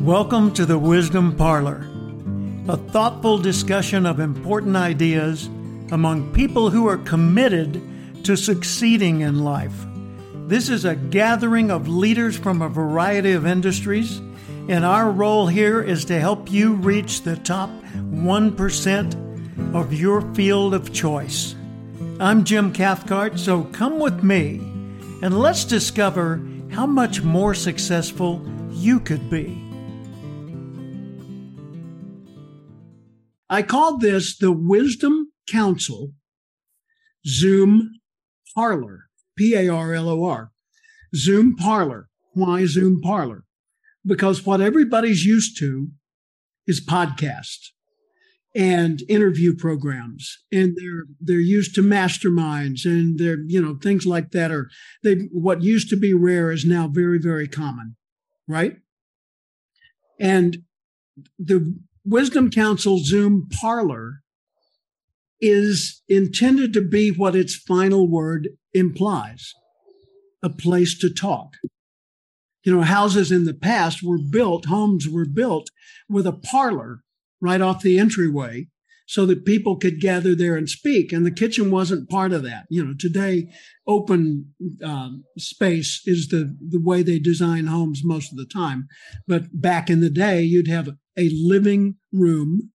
Welcome to the Wisdom Parlor, a thoughtful discussion of important ideas among people who are committed to succeeding in life. This is a gathering of leaders from a variety of industries, and our role here is to help you reach the top 1% of your field of choice. I'm Jim Cathcart, so come with me and let's discover how much more successful you could be. I called this the Wisdom Council Zoom Parlor, P A R L O R. Zoom Parlor. Why Zoom Parlor? Because what everybody's used to is podcasts and interview programs and they're they're used to masterminds and they're you know things like that are they what used to be rare is now very very common right and the wisdom council zoom parlor is intended to be what its final word implies a place to talk you know houses in the past were built homes were built with a parlor right off the entryway so that people could gather there and speak. And the kitchen wasn't part of that. You know, today, open um, space is the, the way they design homes most of the time. But back in the day, you'd have a living room,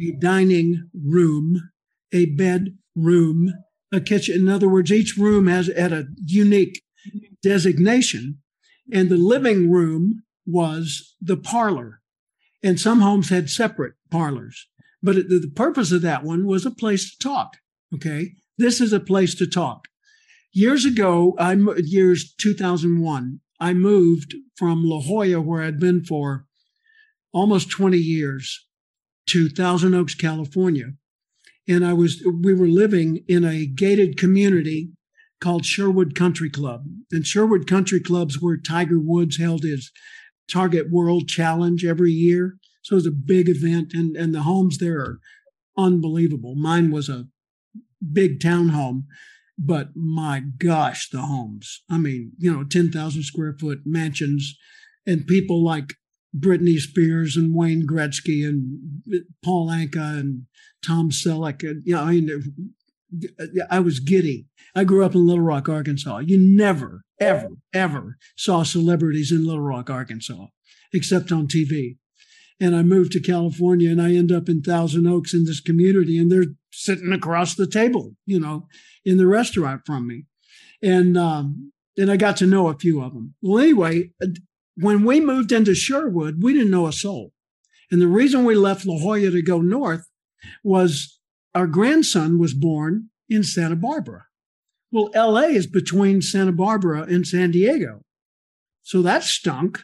a dining room, a bedroom, a kitchen. In other words, each room has had a unique designation. And the living room was the parlor and some homes had separate parlors. But it, the purpose of that one was a place to talk. Okay. This is a place to talk. Years ago, I, years 2001, I moved from La Jolla, where I'd been for almost 20 years, to Thousand Oaks, California. And I was, we were living in a gated community called Sherwood Country Club. And Sherwood Country Club's where Tiger Woods held his Target World Challenge every year. So it was a big event, and, and the homes there are unbelievable. Mine was a big townhome, but my gosh, the homes. I mean, you know, 10,000 square foot mansions, and people like Britney Spears and Wayne Gretzky and Paul Anka and Tom Selleck. And, you know, I mean, I was giddy. I grew up in Little Rock, Arkansas. You never, ever, ever saw celebrities in Little Rock, Arkansas, except on TV. And I moved to California and I end up in Thousand Oaks in this community and they're sitting across the table, you know, in the restaurant from me. And, um, and I got to know a few of them. Well, anyway, when we moved into Sherwood, we didn't know a soul. And the reason we left La Jolla to go north was our grandson was born in Santa Barbara. Well, LA is between Santa Barbara and San Diego. So that stunk.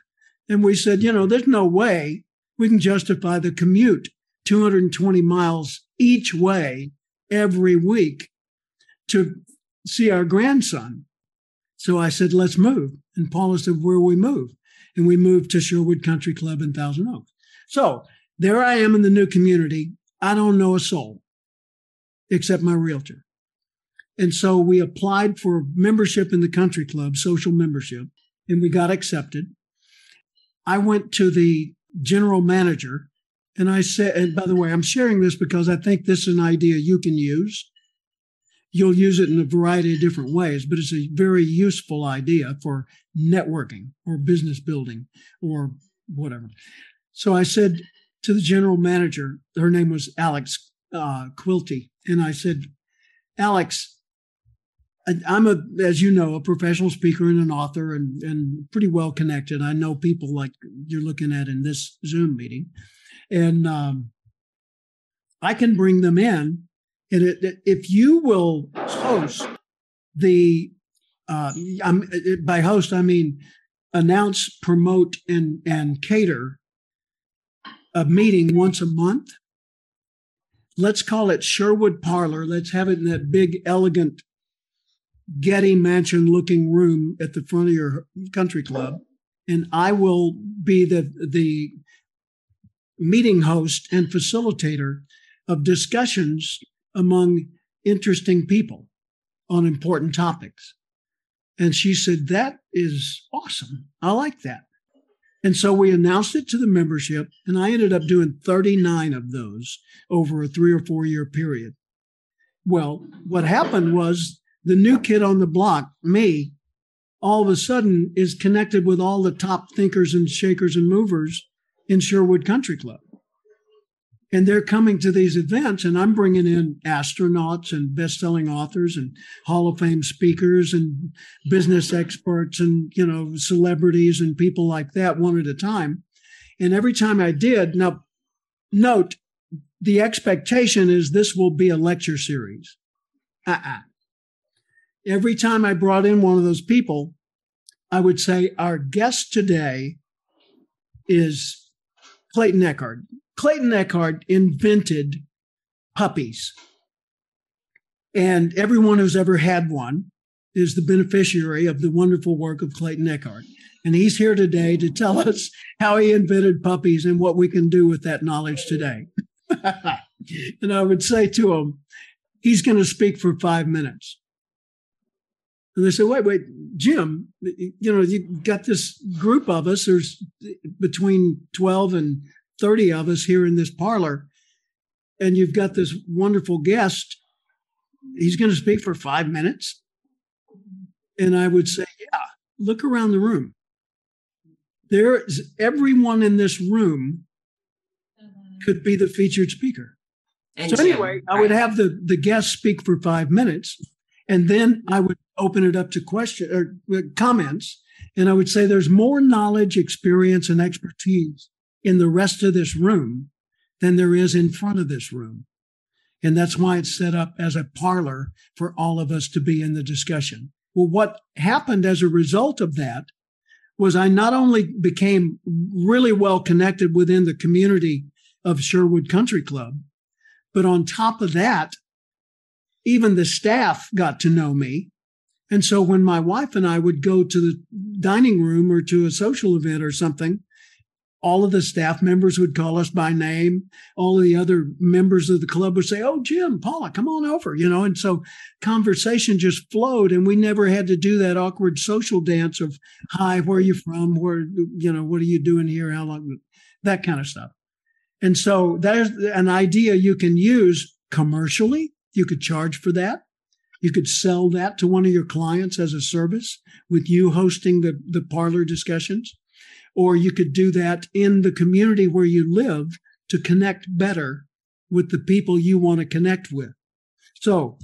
And we said, you know, there's no way we can justify the commute 220 miles each way every week to see our grandson. So I said, let's move. And Paula said, where we move? And we moved to Sherwood Country Club in Thousand Oaks. So there I am in the new community. I don't know a soul except my realtor. And so we applied for membership in the country club, social membership, and we got accepted. I went to the general manager and I said, and by the way, I'm sharing this because I think this is an idea you can use. You'll use it in a variety of different ways, but it's a very useful idea for networking or business building or whatever. So I said to the general manager, her name was Alex uh, Quilty, and I said, Alex, I'm a, as you know, a professional speaker and an author and, and pretty well connected. I know people like you're looking at in this Zoom meeting. And um, I can bring them in. And it, it, if you will host the, uh, I'm, by host, I mean announce, promote, and, and cater a meeting once a month. Let's call it Sherwood Parlor. Let's have it in that big, elegant Getty Mansion looking room at the front of your country club, and I will be the the meeting host and facilitator of discussions among interesting people on important topics. And she said, That is awesome. I like that. And so we announced it to the membership, and I ended up doing 39 of those over a three or four year period. Well, what happened was the new kid on the block, me, all of a sudden is connected with all the top thinkers and shakers and movers in Sherwood Country Club. And they're coming to these events, and I'm bringing in astronauts and best-selling authors and Hall of Fame speakers and business experts and you know celebrities and people like that one at a time. And every time I did, now note the expectation is this will be a lecture series. Uh-uh. Every time I brought in one of those people, I would say our guest today is Clayton Eckhart. Clayton Eckhart invented puppies. And everyone who's ever had one is the beneficiary of the wonderful work of Clayton Eckhart. And he's here today to tell us how he invented puppies and what we can do with that knowledge today. and I would say to him, he's going to speak for five minutes. And they said, wait, wait, Jim, you know, you got this group of us. There's between 12 and 30 of us here in this parlor, and you've got this wonderful guest. He's going to speak for five minutes. And I would say, yeah, look around the room. There's everyone in this room mm-hmm. could be the featured speaker. And so anyway, Jim, I would have the, the guest speak for five minutes, and then I would open it up to question or uh, comments, and I would say there's more knowledge, experience, and expertise in the rest of this room than there is in front of this room. And that's why it's set up as a parlor for all of us to be in the discussion. Well, what happened as a result of that was I not only became really well connected within the community of Sherwood Country Club, but on top of that, even the staff got to know me. And so when my wife and I would go to the dining room or to a social event or something, all of the staff members would call us by name. All of the other members of the club would say, Oh, Jim, Paula, come on over, you know. And so conversation just flowed, and we never had to do that awkward social dance of, Hi, where are you from? Where, you know, what are you doing here? How long? That kind of stuff. And so there's an idea you can use commercially. You could charge for that. You could sell that to one of your clients as a service with you hosting the, the parlor discussions or you could do that in the community where you live to connect better with the people you want to connect with. So,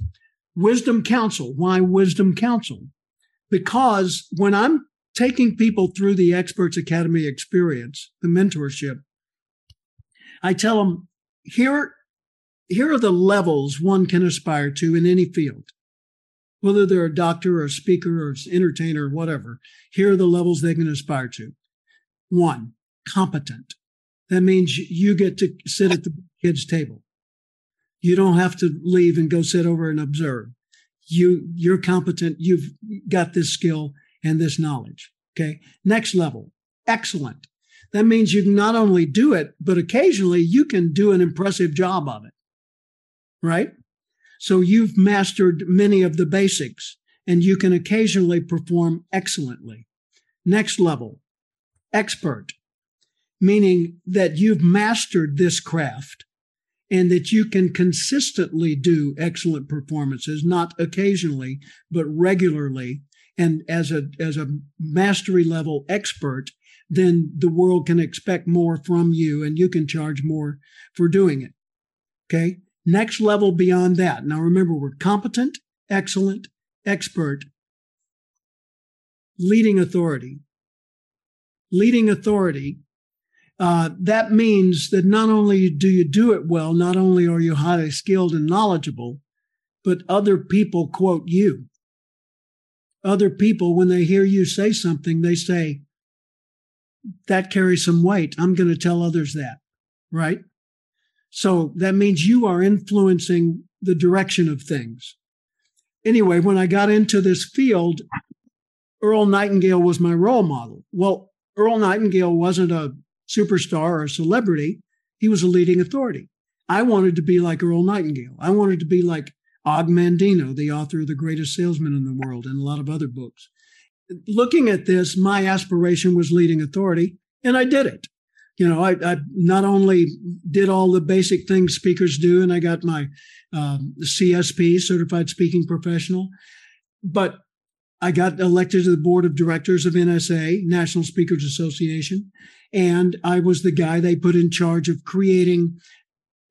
wisdom council. Why wisdom council? Because when I'm taking people through the Experts Academy experience, the mentorship, I tell them here, here are the levels one can aspire to in any field. Whether they're a doctor or a speaker or an entertainer or whatever, here are the levels they can aspire to. One, competent. That means you get to sit at the kids' table. You don't have to leave and go sit over and observe. You, you're competent. You've got this skill and this knowledge. Okay. Next level, excellent. That means you can not only do it, but occasionally you can do an impressive job of it. Right? So you've mastered many of the basics and you can occasionally perform excellently. Next level, expert, meaning that you've mastered this craft and that you can consistently do excellent performances, not occasionally, but regularly. And as a, as a mastery level expert, then the world can expect more from you and you can charge more for doing it. Okay. Next level beyond that. Now remember, we're competent, excellent, expert, leading authority leading authority, uh, that means that not only do you do it well, not only are you highly skilled and knowledgeable, but other people quote you. Other people, when they hear you say something, they say, that carries some weight. I'm going to tell others that, right? So that means you are influencing the direction of things. Anyway, when I got into this field, Earl Nightingale was my role model. Well, Earl Nightingale wasn't a superstar or a celebrity, he was a leading authority. I wanted to be like Earl Nightingale. I wanted to be like Og Mandino, the author of The Greatest Salesman in the World, and a lot of other books. Looking at this, my aspiration was leading authority. And I did it. You know, I, I not only did all the basic things speakers do, and I got my um, CSP, Certified Speaking Professional, but I got elected to the board of directors of NSA, National Speakers Association, and I was the guy they put in charge of creating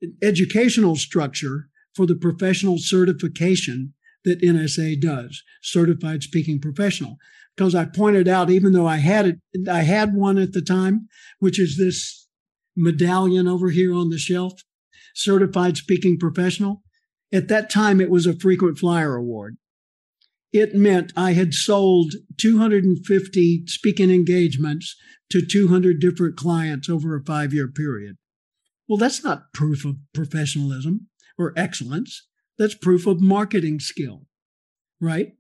an educational structure for the professional certification that NSA does, Certified Speaking Professional. Because I pointed out, even though I had it, I had one at the time, which is this medallion over here on the shelf, Certified Speaking Professional. At that time, it was a frequent flyer award. It meant I had sold 250 speaking engagements to 200 different clients over a five year period. Well, that's not proof of professionalism or excellence. That's proof of marketing skill, right?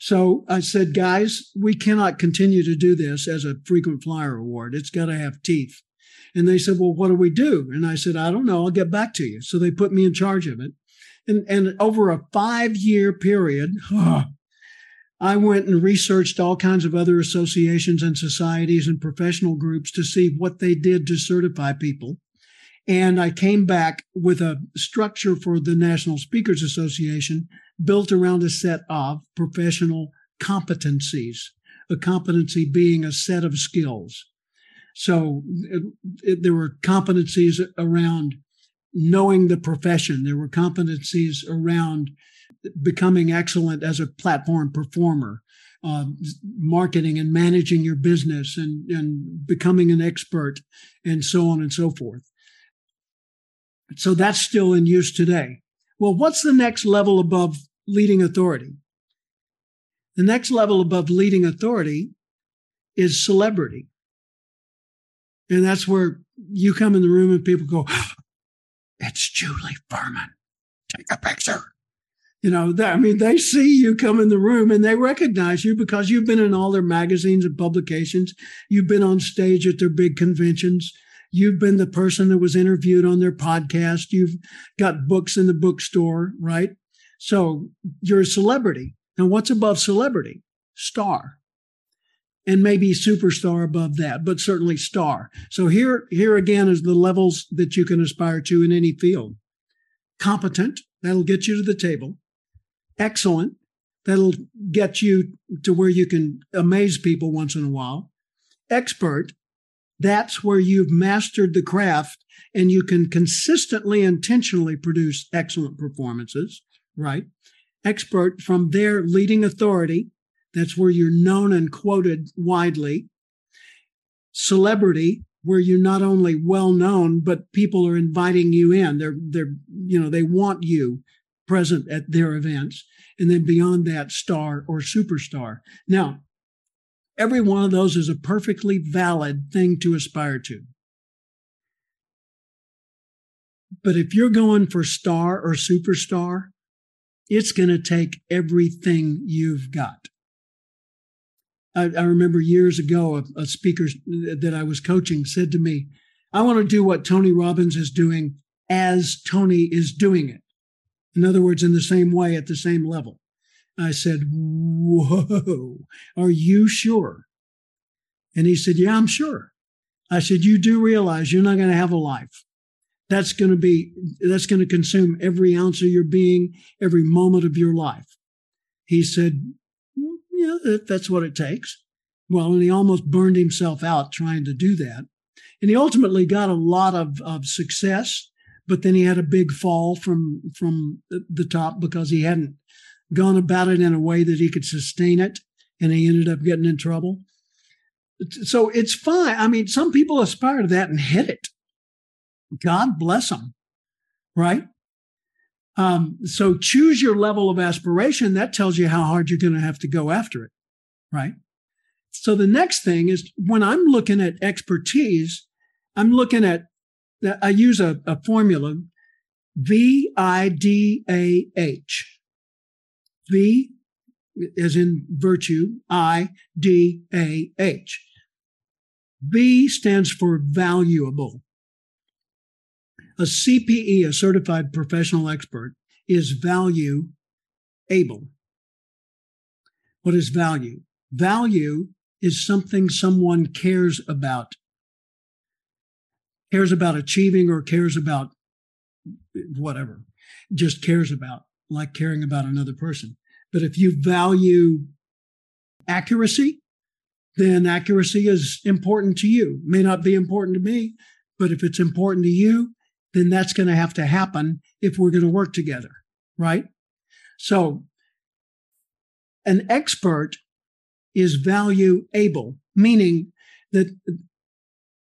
So I said, guys, we cannot continue to do this as a frequent flyer award. It's got to have teeth. And they said, well, what do we do? And I said, I don't know. I'll get back to you. So they put me in charge of it. And, and over a five year period, I went and researched all kinds of other associations and societies and professional groups to see what they did to certify people. And I came back with a structure for the National Speakers Association built around a set of professional competencies, a competency being a set of skills. So it, it, there were competencies around knowing the profession, there were competencies around becoming excellent as a platform performer. Uh, marketing and managing your business and, and becoming an expert and so on and so forth. So that's still in use today. Well, what's the next level above leading authority? The next level above leading authority is celebrity. And that's where you come in the room and people go, it's Julie Furman. Take a picture. You know, I mean, they see you come in the room and they recognize you because you've been in all their magazines and publications. You've been on stage at their big conventions. You've been the person that was interviewed on their podcast. You've got books in the bookstore, right? So you're a celebrity. Now, what's above celebrity? Star. And maybe superstar above that, but certainly star. So here, here again is the levels that you can aspire to in any field. Competent, that'll get you to the table. Excellent, that'll get you to where you can amaze people once in a while. Expert, that's where you've mastered the craft and you can consistently, intentionally produce excellent performances, right? Expert from their leading authority. That's where you're known and quoted widely. Celebrity, where you're not only well known, but people are inviting you in. They're, they're, you know, they want you present at their events. And then beyond that, star or superstar. Now, Every one of those is a perfectly valid thing to aspire to. But if you're going for star or superstar, it's going to take everything you've got. I, I remember years ago, a, a speaker that I was coaching said to me, I want to do what Tony Robbins is doing as Tony is doing it. In other words, in the same way at the same level. I said, Whoa, are you sure? And he said, Yeah, I'm sure. I said, You do realize you're not going to have a life. That's going to be, that's going to consume every ounce of your being, every moment of your life. He said, mm, Yeah, that's what it takes. Well, and he almost burned himself out trying to do that. And he ultimately got a lot of, of success, but then he had a big fall from, from the top because he hadn't gone about it in a way that he could sustain it, and he ended up getting in trouble. So it's fine. I mean, some people aspire to that and hit it. God bless them, right? Um, so choose your level of aspiration. That tells you how hard you're going to have to go after it, right? So the next thing is when I'm looking at expertise, I'm looking at, I use a, a formula, V I D A H. V as in virtue, I D A H. V stands for valuable. A CPE, a certified professional expert, is value able. What is value? Value is something someone cares about cares about achieving or cares about whatever, just cares about, like caring about another person. But if you value accuracy, then accuracy is important to you. May not be important to me, but if it's important to you, then that's going to have to happen if we're going to work together, right? So, an expert is value able, meaning that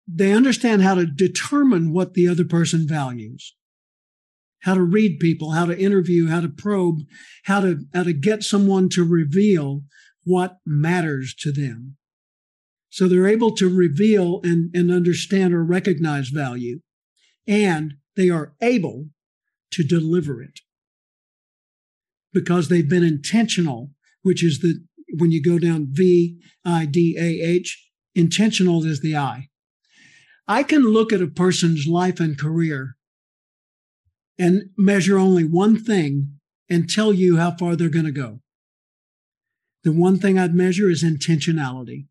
they understand how to determine what the other person values how to read people how to interview how to probe how to how to get someone to reveal what matters to them. So they're able to reveal and, and understand or recognize value and they are able to deliver it. Because they've been intentional which is the when you go down v i d a h intentional is the i. I can look at a person's life and career and measure only one thing and tell you how far they're going to go. The one thing I'd measure is intentionality.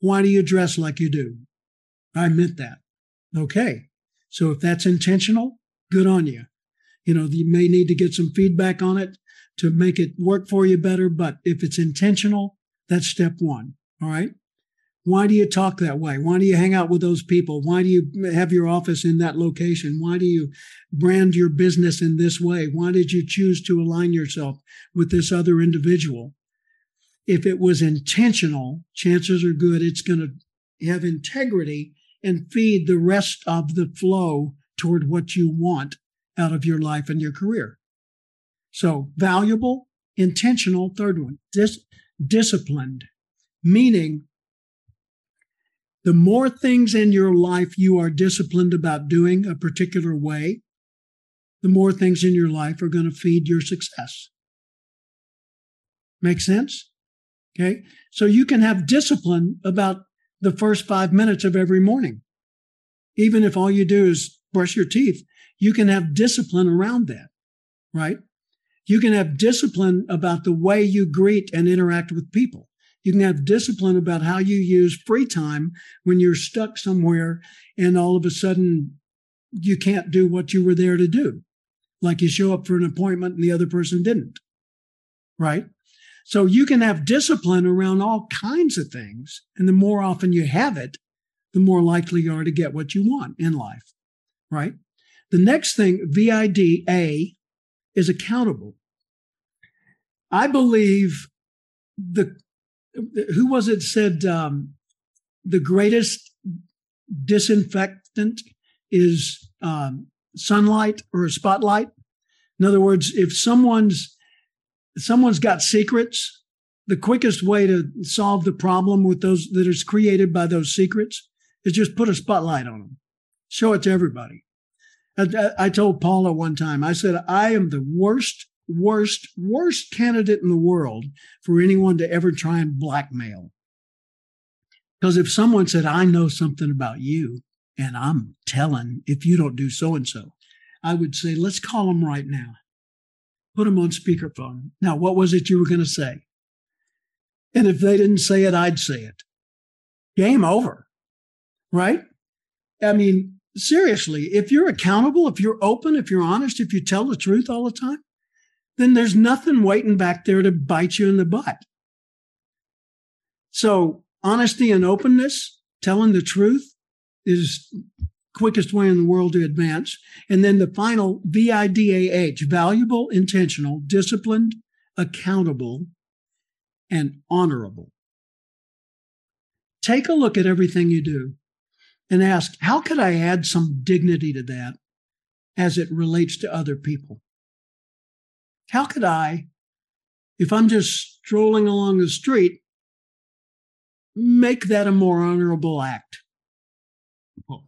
Why do you dress like you do? I meant that. Okay. So if that's intentional, good on you. You know, you may need to get some feedback on it to make it work for you better, but if it's intentional, that's step one. All right. Why do you talk that way? Why do you hang out with those people? Why do you have your office in that location? Why do you brand your business in this way? Why did you choose to align yourself with this other individual? If it was intentional, chances are good it's going to have integrity and feed the rest of the flow toward what you want out of your life and your career. So valuable, intentional, third one, dis- disciplined, meaning the more things in your life you are disciplined about doing a particular way, the more things in your life are going to feed your success. Make sense? Okay. So you can have discipline about the first five minutes of every morning. Even if all you do is brush your teeth, you can have discipline around that, right? You can have discipline about the way you greet and interact with people. You can have discipline about how you use free time when you're stuck somewhere and all of a sudden you can't do what you were there to do. Like you show up for an appointment and the other person didn't. Right? So you can have discipline around all kinds of things. And the more often you have it, the more likely you are to get what you want in life. Right? The next thing, VIDA, is accountable. I believe the who was it said um, the greatest disinfectant is um, sunlight or a spotlight. In other words, if someone's someone's got secrets, the quickest way to solve the problem with those that is created by those secrets is just put a spotlight on them, show it to everybody. I, I told Paula one time, I said, I am the worst worst, worst candidate in the world for anyone to ever try and blackmail. Because if someone said, I know something about you and I'm telling if you don't do so and so, I would say, let's call them right now. Put them on speakerphone. Now, what was it you were going to say? And if they didn't say it, I'd say it. Game over. Right? I mean, seriously, if you're accountable, if you're open, if you're honest, if you tell the truth all the time, then there's nothing waiting back there to bite you in the butt. So honesty and openness, telling the truth is quickest way in the world to advance. And then the final VIDAH, valuable, intentional, disciplined, accountable, and honorable. Take a look at everything you do and ask, how could I add some dignity to that as it relates to other people? How could I, if I'm just strolling along the street, make that a more honorable act? Well,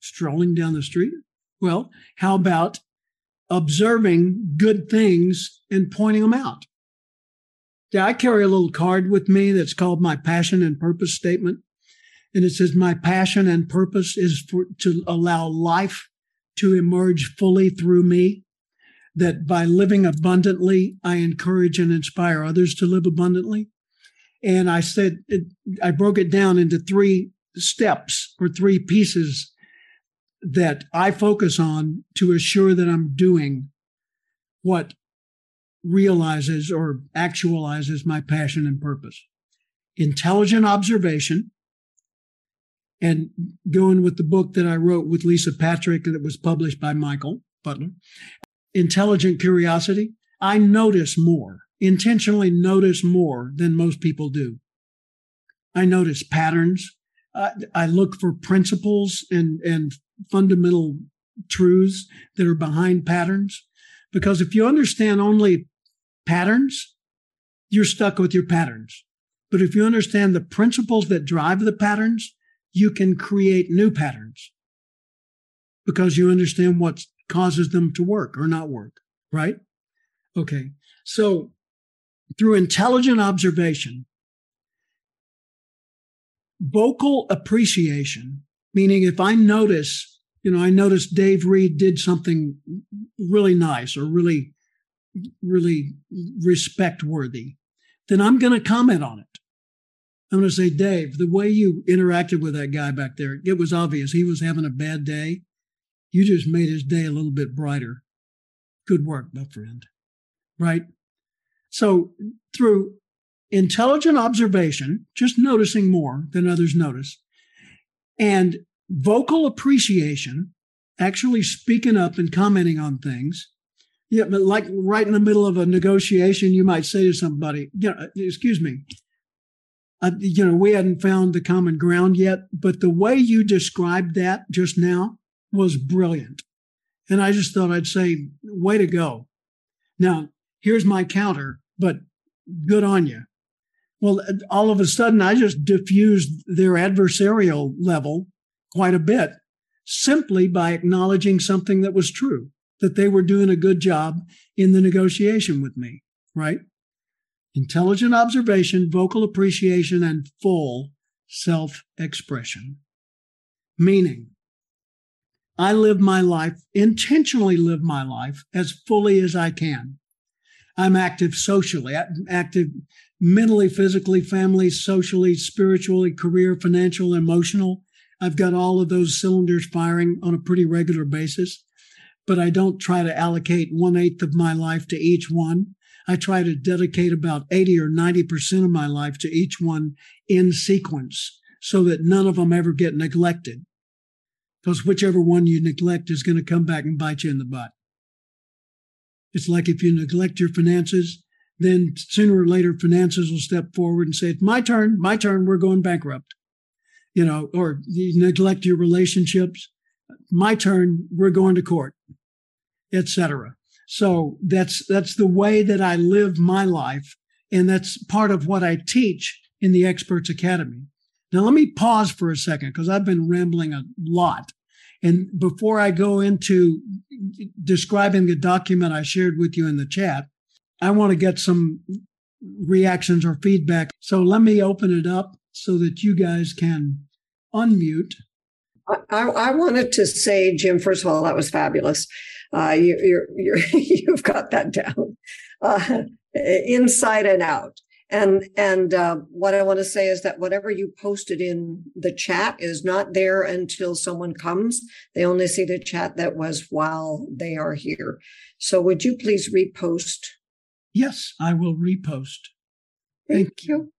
strolling down the street? Well, how about observing good things and pointing them out? Yeah, I carry a little card with me that's called my passion and purpose statement. And it says, my passion and purpose is for, to allow life to emerge fully through me that by living abundantly, I encourage and inspire others to live abundantly. And I said, it, I broke it down into three steps or three pieces that I focus on to assure that I'm doing what realizes or actualizes my passion and purpose. Intelligent observation, and going with the book that I wrote with Lisa Patrick that was published by Michael Butler, Intelligent Curiosity. I notice more, intentionally notice more than most people do. I notice patterns. Uh, I look for principles and, and fundamental truths that are behind patterns. Because if you understand only patterns, you're stuck with your patterns. But if you understand the principles that drive the patterns, you can create new patterns because you understand what causes them to work or not work, right? Okay. So through intelligent observation, vocal appreciation, meaning if I notice, you know, I notice Dave Reed did something really nice or really, really respect worthy, then I'm going to comment on it. I'm going to say, Dave, the way you interacted with that guy back there, it was obvious he was having a bad day. You just made his day a little bit brighter. Good work, my friend. Right? So, through intelligent observation, just noticing more than others notice, and vocal appreciation, actually speaking up and commenting on things. Yeah, but like right in the middle of a negotiation, you might say to somebody, you know, excuse me, uh, you know, we hadn't found the common ground yet, but the way you described that just now was brilliant. And I just thought I'd say, way to go. Now, here's my counter, but good on you. Well, all of a sudden, I just diffused their adversarial level quite a bit simply by acknowledging something that was true, that they were doing a good job in the negotiation with me, right? intelligent observation, vocal appreciation, and full self expression. Meaning, I live my life, intentionally live my life as fully as I can. I'm active socially, active mentally, physically, family, socially, spiritually, career, financial, emotional. I've got all of those cylinders firing on a pretty regular basis, but I don't try to allocate one eighth of my life to each one. I try to dedicate about 80 or 90% of my life to each one in sequence so that none of them ever get neglected. Because whichever one you neglect is going to come back and bite you in the butt. It's like if you neglect your finances, then sooner or later finances will step forward and say, It's my turn, my turn, we're going bankrupt. You know, or you neglect your relationships, my turn, we're going to court, etc. So that's that's the way that I live my life, and that's part of what I teach in the Experts Academy. Now let me pause for a second because I've been rambling a lot. And before I go into describing the document I shared with you in the chat, I want to get some reactions or feedback. So let me open it up so that you guys can unmute. I, I wanted to say, Jim, first of all, that was fabulous. Uh, you, you're, you've got that down uh, inside and out. And and uh, what I want to say is that whatever you posted in the chat is not there until someone comes. They only see the chat that was while they are here. So would you please repost? Yes, I will repost. Thank, Thank you.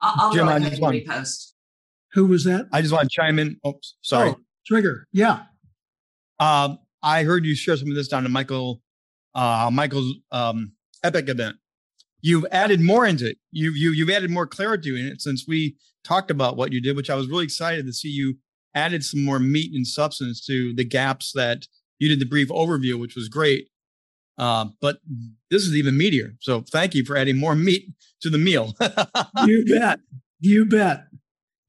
I'll, I'll Jim, go ahead and repost. Who was that? I just want to chime in. Oops, sorry. Oh, trigger. Yeah. Um, I heard you share some of this down to Michael, uh, Michael's um, epic event. You've added more into it. You you you've added more clarity in it since we talked about what you did, which I was really excited to see you added some more meat and substance to the gaps that you did the brief overview, which was great. Uh, but this is even meatier. So thank you for adding more meat to the meal. you bet. You bet.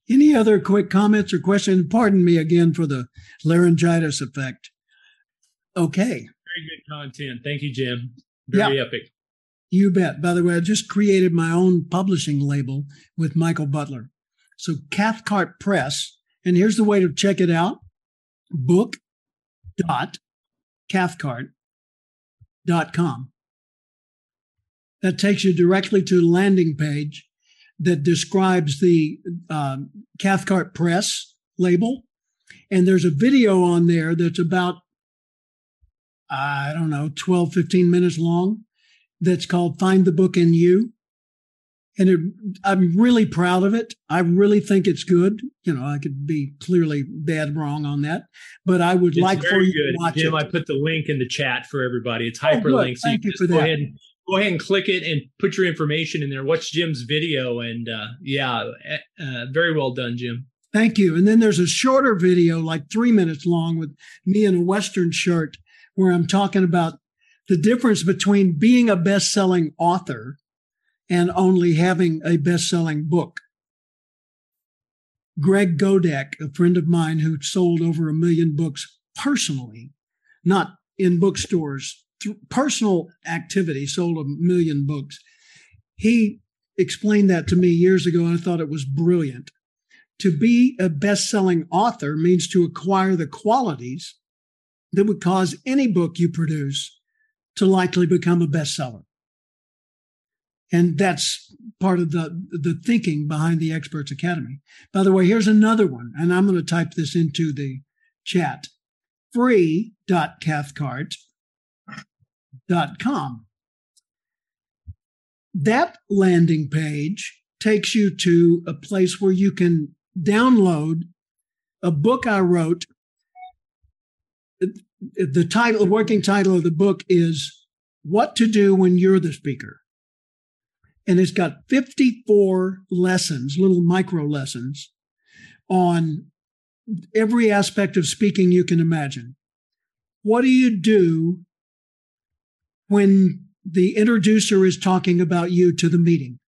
Any other quick comments or questions? Pardon me again for the laryngitis effect. Okay. Very good content. Thank you, Jim. Very epic. You bet. By the way, I just created my own publishing label with Michael Butler. So Cathcart Press, and here's the way to check it out. Book dot Cathcart dot com. That takes you directly to the landing page that describes the um, Cathcart Press label. And there's a video on there that's about, I don't know, 12, 15 minutes long that's called Find the Book in You. And it, I'm really proud of it. I really think it's good. You know, I could be clearly bad wrong on that, but I would it's like for you good. to watch Jim, it. I put the link in the chat for everybody. It's Oh, so Thank you just for that. Ahead and, go ahead and click it and put your information in there. Watch Jim's video. And uh, yeah, eh, uh, very well done, Jim. Thank you. And then there's a shorter video, like three minutes long, with me in a Western shirt, where I'm talking about the difference between being a best selling author and only having a best selling book. Greg Godek, a friend of mine who sold over a million books personally, not in bookstores, through personal activity, sold a million books. He explained that to me years ago, and I thought it was brilliant to be a best selling author means to acquire the qualities that would cause any book you produce to likely become a bestseller. And that's part of the, the thinking behind the Experts Academy. By the way, here's another one, and I'm going to type this into the chat free.cathcart.com. That landing page takes you to a place where you can download a book I wrote. The title, the working title of the book is What to Do When You're the Speaker. And it's got 54 lessons, little micro lessons on every aspect of speaking you can imagine. What do you do when the introducer is talking about you to the meeting?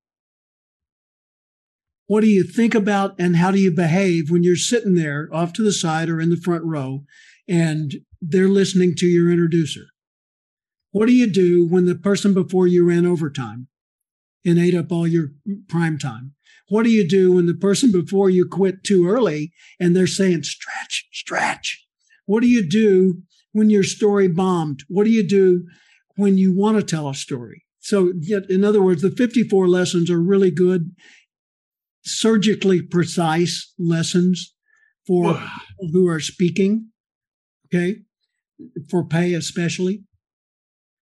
What do you think about and how do you behave when you're sitting there off to the side or in the front row and they're listening to your introducer? What do you do when the person before you ran overtime and ate up all your prime time? What do you do when the person before you quit too early and they're saying, stretch, stretch? What do you do when your story bombed? What do you do when you want to tell a story? So, yet, in other words, the 54 lessons are really good surgically precise lessons for people who are speaking, okay, for pay especially.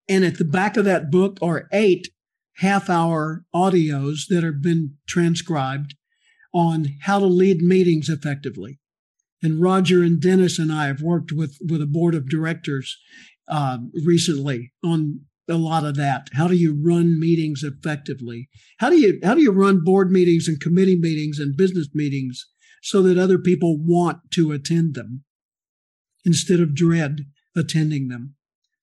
And at the back of that book are eight half hour audios that have been transcribed on how to lead meetings effectively. And Roger and Dennis and I have worked with, with a board of directors uh, recently on a lot of that. How do you run meetings effectively? How do you how do you run board meetings and committee meetings and business meetings so that other people want to attend them instead of dread attending them?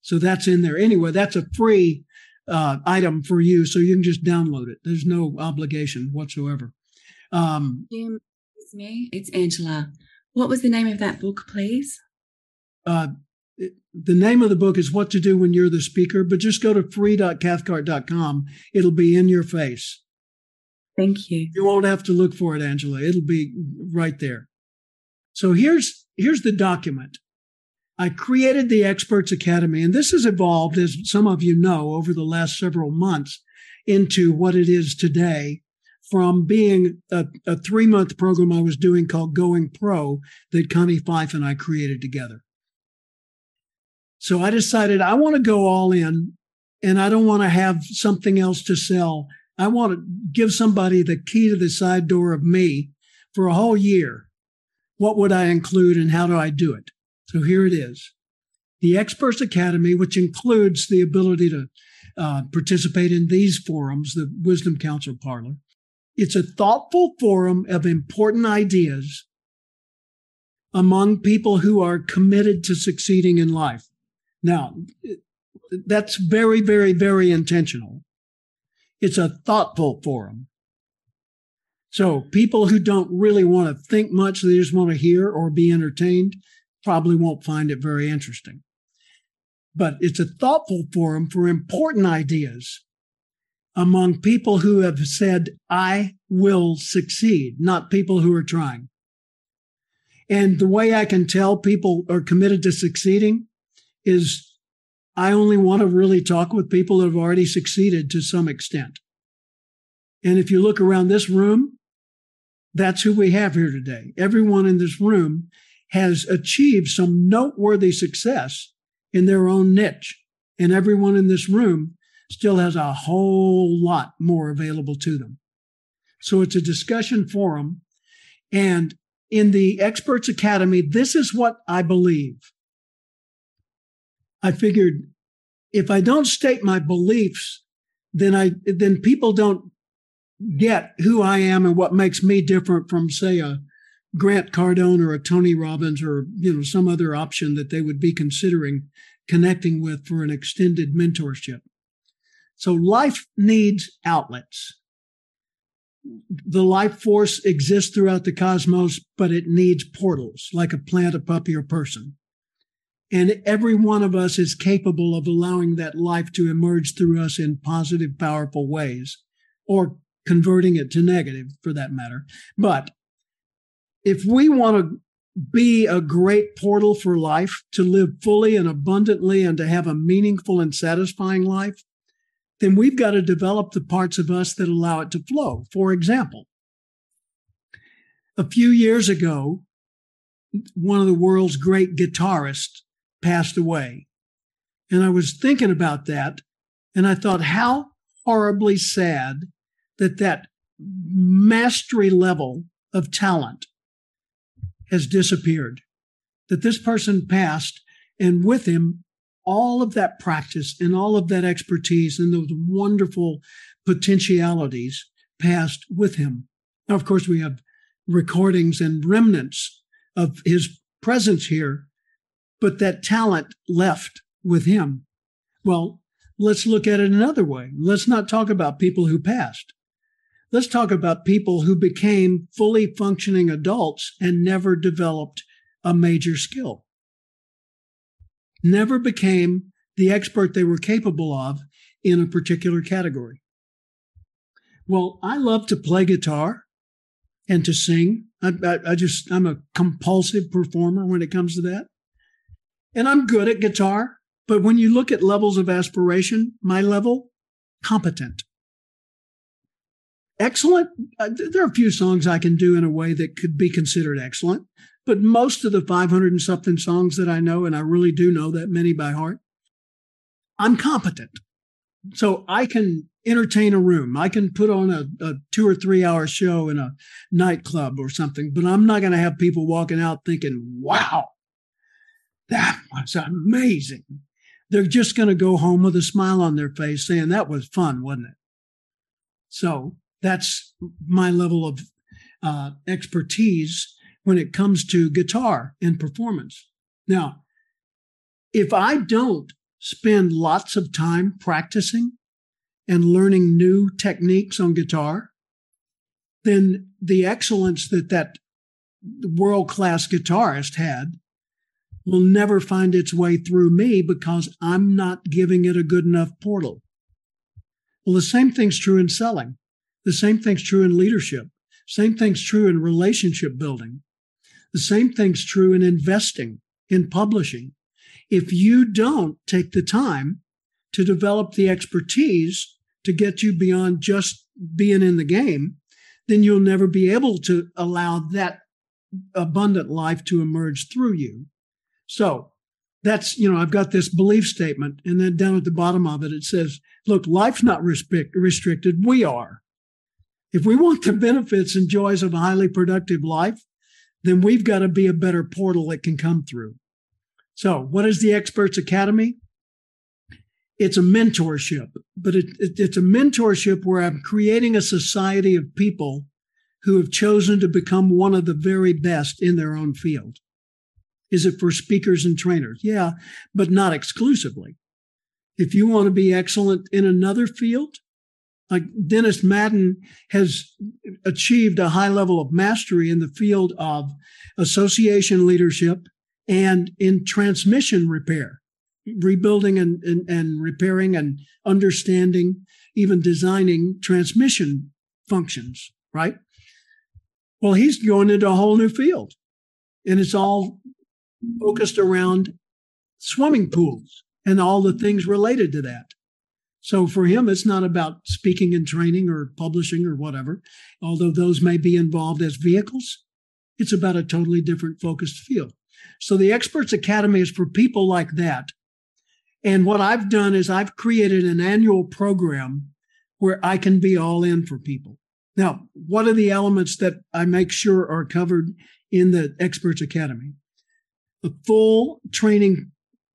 So that's in there. Anyway, that's a free uh, item for you, so you can just download it. There's no obligation whatsoever. Um, Jim, it's me. It's Angela. What was the name of that book, please? uh, it- the name of the book is What to Do When You're the Speaker, but just go to free.cathcart.com. It'll be in your face. Thank you. You won't have to look for it, Angela. It'll be right there. So here's here's the document. I created the Experts Academy, and this has evolved, as some of you know, over the last several months into what it is today from being a, a three month program I was doing called Going Pro that Connie Fife and I created together. So I decided I want to go all in and I don't want to have something else to sell. I want to give somebody the key to the side door of me for a whole year. What would I include and how do I do it? So here it is. The Experts Academy, which includes the ability to uh, participate in these forums, the Wisdom Council Parlor. It's a thoughtful forum of important ideas among people who are committed to succeeding in life. Now, that's very, very, very intentional. It's a thoughtful forum. So people who don't really want to think much, they just want to hear or be entertained, probably won't find it very interesting. But it's a thoughtful forum for important ideas among people who have said, I will succeed, not people who are trying. And the way I can tell people are committed to succeeding is I only want to really talk with people that have already succeeded to some extent. And if you look around this room, that's who we have here today. Everyone in this room has achieved some noteworthy success in their own niche. And everyone in this room still has a whole lot more available to them. So it's a discussion forum. And in the Experts Academy, this is what I believe. I figured if I don't state my beliefs, then I then people don't get who I am and what makes me different from, say, a Grant Cardone or a Tony Robbins or you know some other option that they would be considering connecting with for an extended mentorship. So life needs outlets. The life force exists throughout the cosmos, but it needs portals like a plant, a puppy, or person. And every one of us is capable of allowing that life to emerge through us in positive, powerful ways, or converting it to negative for that matter. But if we want to be a great portal for life, to live fully and abundantly and to have a meaningful and satisfying life, then we've got to develop the parts of us that allow it to flow. For example, a few years ago, one of the world's great guitarists passed away. And I was thinking about that, and I thought, how horribly sad that that mastery level of talent has disappeared, that this person passed, and with him, all of that practice and all of that expertise and those wonderful potentialities passed with him. Now, of course, we have recordings and remnants of his presence here, but that talent left with him. Well, let's look at it another way. Let's not talk about people who passed. Let's talk about people who became fully functioning adults and never developed a major skill, never became the expert they were capable of in a particular category. Well, I love to play guitar and to sing. I, I, I, just, I'm a compulsive performer when it comes to that. And I'm good at guitar. But when you look at levels of aspiration, my level, competent excellent. Uh, there are a few songs I can do in a way that could be considered excellent, but most of the 500 and something songs that I know, and I really do know that many by heart, I'm competent. So I can entertain a room. I can put on a, a two or three hour show in a nightclub or something, but I'm not going to have people walking out thinking, wow, that was amazing. They're just going to go home with a smile on their face saying that was fun, wasn't it? So that's my level of uh, expertise when it comes to guitar and performance. Now, if I don't spend lots of time practicing and learning new techniques on guitar, then the excellence that that world class guitarist had will never find its way through me because I'm not giving it a good enough portal. Well, the same thing's true in selling. The same thing's true in leadership. Same thing's true in relationship building. The same thing's true in investing, in publishing. If you don't take the time to develop the expertise to get you beyond just being in the game, then you'll never be able to allow that abundant life to emerge through you. So that's, you know, I've got this belief statement. And then down at the bottom of it, it says, look, life's not restrict- restricted. We are. If we want the benefits and joys of a highly productive life, then we've got to be a better portal that can come through. So, what is the Experts Academy? It's a mentorship, but it, it, it's a mentorship where I'm creating a society of people who have chosen to become one of the very best in their own field. Is it for speakers and trainers? Yeah, but not exclusively. If you want to be excellent in another field, like Dennis Madden has achieved a high level of mastery in the field of association leadership and in transmission repair, rebuilding and, and, and repairing and understanding, even designing transmission functions, right? Well, he's going into a whole new field and it's all focused around swimming pools and all the things related to that. So for him, it's not about speaking and training or publishing or whatever, although those may be involved as vehicles. It's about a totally different focused field. So the Experts Academy is for people like that. And what I've done is I've created an annual program where I can be all in for people. Now, what are the elements that I make sure are covered in the Experts Academy? A full training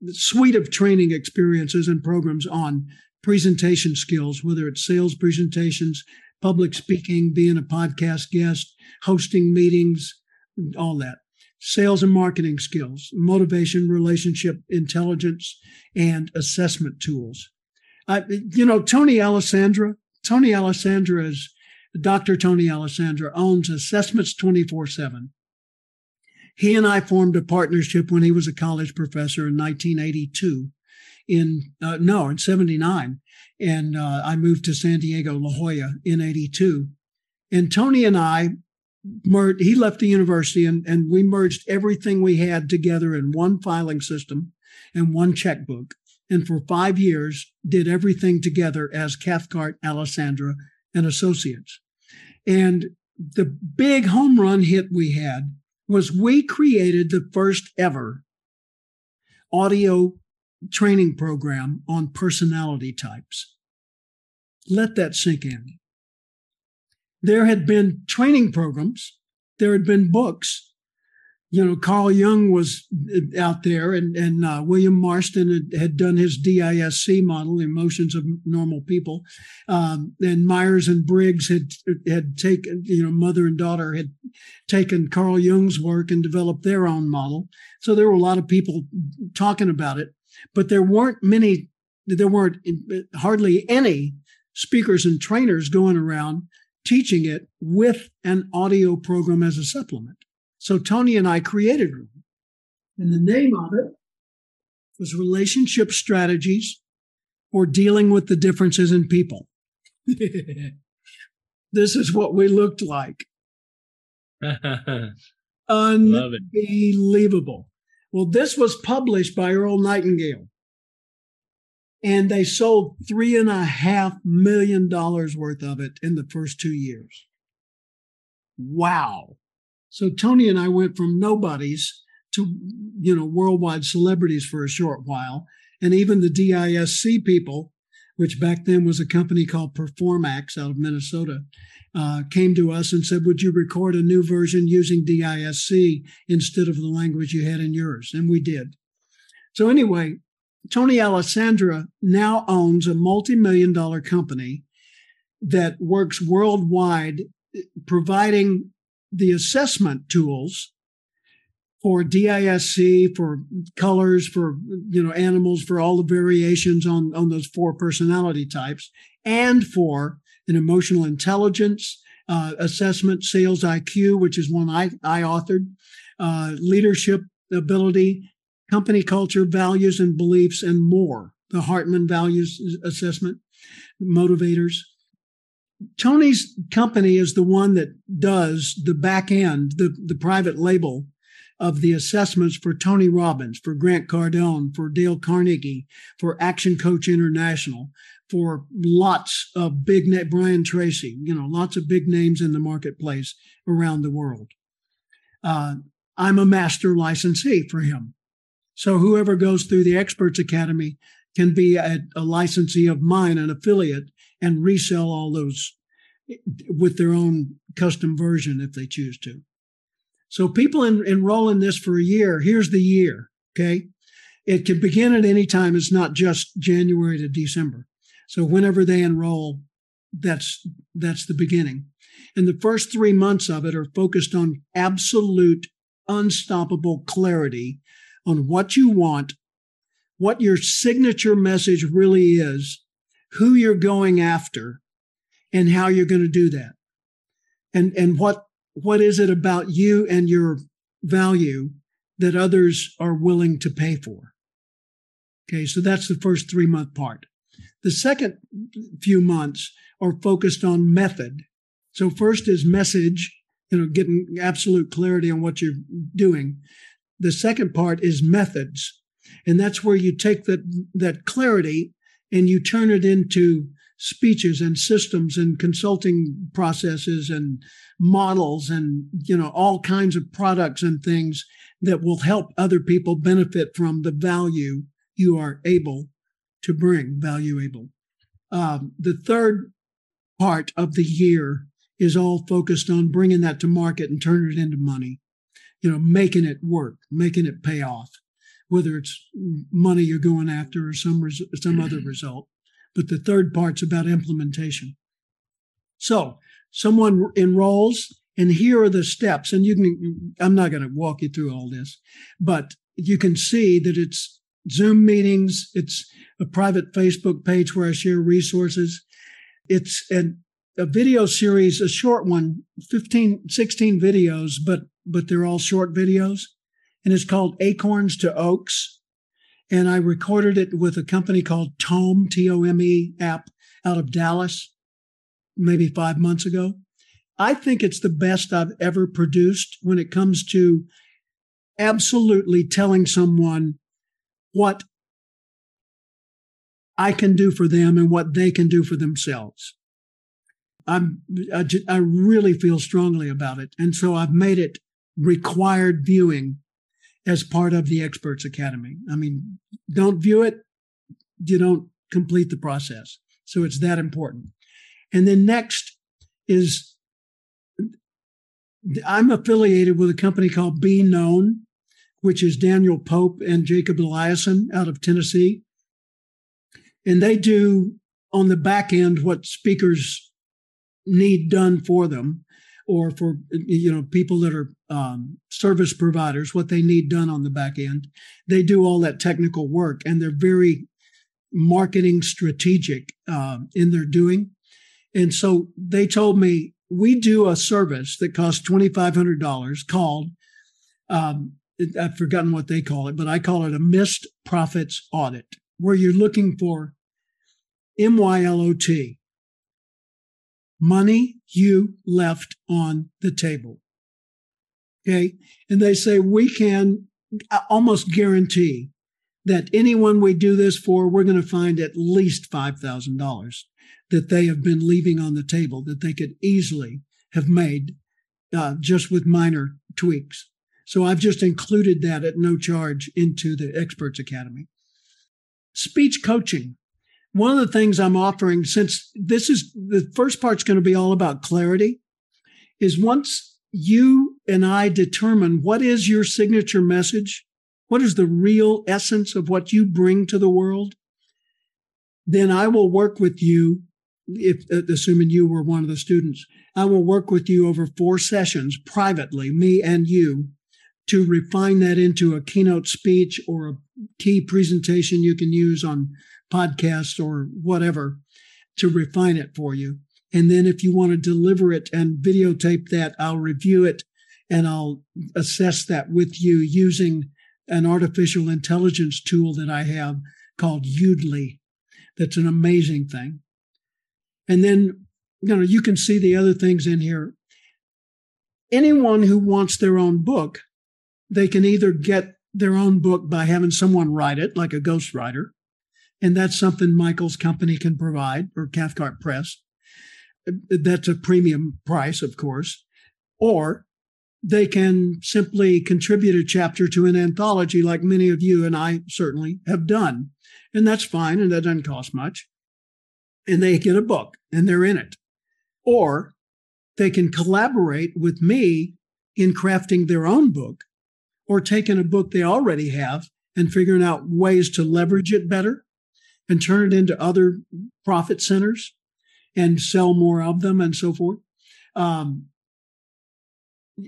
suite of training experiences and programs on presentation skills, whether it's sales presentations, public speaking, being a podcast guest, hosting meetings, all that. Sales and marketing skills, motivation, relationship intelligence, and assessment tools. Uh, you know, Tony Alessandra, Tony Alessandra is Dr. Tony Alessandra owns Assessments 24 7. He and I formed a partnership when he was a college professor in 1982 in uh, no in 79 and uh, i moved to san diego la jolla in 82 and tony and i merged he left the university and, and we merged everything we had together in one filing system and one checkbook. And for five years did everything together as cathcart alessandra and associates. And the big home run hit we had was we created the first ever audio training program on personality types. Let that sink in. There had been training programs, there had been books. You know, Carl Jung was uh, out there, and, and uh, William Marston had, had, done his DISC model, Emotions of Normal People. Um, and Myers and Briggs had had taken, you know, mother and daughter had taken Carl Jung's work and developed their own model. So there were a lot of people talking about it but there weren't many, there weren't hardly any speakers and trainers going around teaching it with an audio program as a supplement. So Tony and I created one. And the name of it was Relationship Strategies for Dealing with the Differences in People. this is what we looked like. Unbelievable. Well, this was published by Earl Nightingale. And they sold three and a half million dollars worth of it in the first two years. Wow. So Tony and I went from nobodies to, you know, worldwide celebrities for a short while. And even the DISC people, which back then was a company called Performax out of Minnesota, uh, came to us and said, Would you record a new version using DISC instead of the language you had in yours? And we did. So, anyway, Tony Alessandra now owns a multi million dollar company that works worldwide, providing the assessment tools for DISC, for colors, for you know animals, for all the variations on on those four personality types, and for an emotional intelligence uh, assessment, sales IQ, which is one I, I authored, uh, leadership ability, company culture, values and beliefs, and more. The Hartman Values Assessment, motivators. Tony's company is the one that does the back end, the, the private label of the assessments for Tony Robbins, for Grant Cardone, for Dale Carnegie, for Action Coach International, for lots of big name Brian Tracy, you know, lots of big names in the marketplace around the world. Uh, I'm a master licensee for him. So whoever goes through the Experts Academy can be a, a licensee of mine, an affiliate, and resell all those with their own custom version if they choose to. So people en- enroll in this for a year. Here's the year. Okay. It can begin at any time. It's not just January to December. So whenever they enroll, that's that's the beginning. And the first three months of it are focused on absolute, unstoppable clarity on what you want, what your signature message really is, who you're going after, and how you're going to do that. And and what what is it about you and your value that others are willing to pay for? Okay, so that's the first three month part. The second few months are focused on method. So first is message, you know, getting absolute clarity on what you're doing. The second part is methods. And that's where you take that, that clarity and you turn it into speeches and systems and consulting processes and models and you know all kinds of products and things that will help other people benefit from the value you are able to bring value able. Um, the third part of the year is all focused on bringing that to market and turning it into money. You know making it work making it pay off whether it's money you're going after or some res- some other result but the third part's about implementation. So someone enrolls, and here are the steps. And you can, I'm not going to walk you through all this, but you can see that it's Zoom meetings, it's a private Facebook page where I share resources. It's an, a video series, a short one, 15, 16 videos, but but they're all short videos. And it's called Acorns to Oaks and I recorded it with a company called Tome, T O M E app out of Dallas, maybe five months ago. I think it's the best I've ever produced when it comes to absolutely telling someone what I can do for them and what they can do for themselves. I'm, I, I really feel strongly about it. And so I've made it required viewing as part of the Experts Academy. I mean, don't view it, you don't complete the process. So it's that important. And then next is I'm affiliated with a company called Be Known, which is Daniel Pope and Jacob Eliason out of Tennessee. And they do on the back end what speakers need done for them or for you know people that are um, service providers what they need done on the back end. They do all that technical work and they're very marketing strategic um, in their doing. And so they told me we do a service that costs $2500 called um, i've forgotten what they call it but i call it a missed profits audit where you're looking for mylot money you left on the table. Okay. And they say we can almost guarantee that anyone we do this for, we're going to find at least $5,000 that they have been leaving on the table that they could easily have made uh, just with minor tweaks. So I've just included that at no charge into the Experts Academy. Speech coaching one of the things I'm offering, since this is the first part's going to be all about clarity, is once you and I determine what is your signature message, what is the real essence of what you bring to the world, then I will work with you. If uh, assuming you were one of the students, I will work with you over four sessions privately, me and you, to refine that into a keynote speech or a key presentation you can use on podcast or whatever to refine it for you. And then if you want to deliver it and videotape that, I'll review it and I'll assess that with you using an artificial intelligence tool that I have called Yoodli. That's an amazing thing. And then, you know, you can see the other things in here. Anyone who wants their own book, they can either get their own book by having someone write it, like a ghostwriter, and that's something Michael's company can provide, or Cathcart Press. That's a premium price, of course. Or they can simply contribute a chapter to an anthology, like many of you and I certainly have done. And that's fine, and that doesn't cost much. And they get a book and they're in it. Or they can collaborate with me in crafting their own book or taking a book they already have and figuring out ways to leverage it better and turn it into other profit centers and sell more of them and so forth. Um,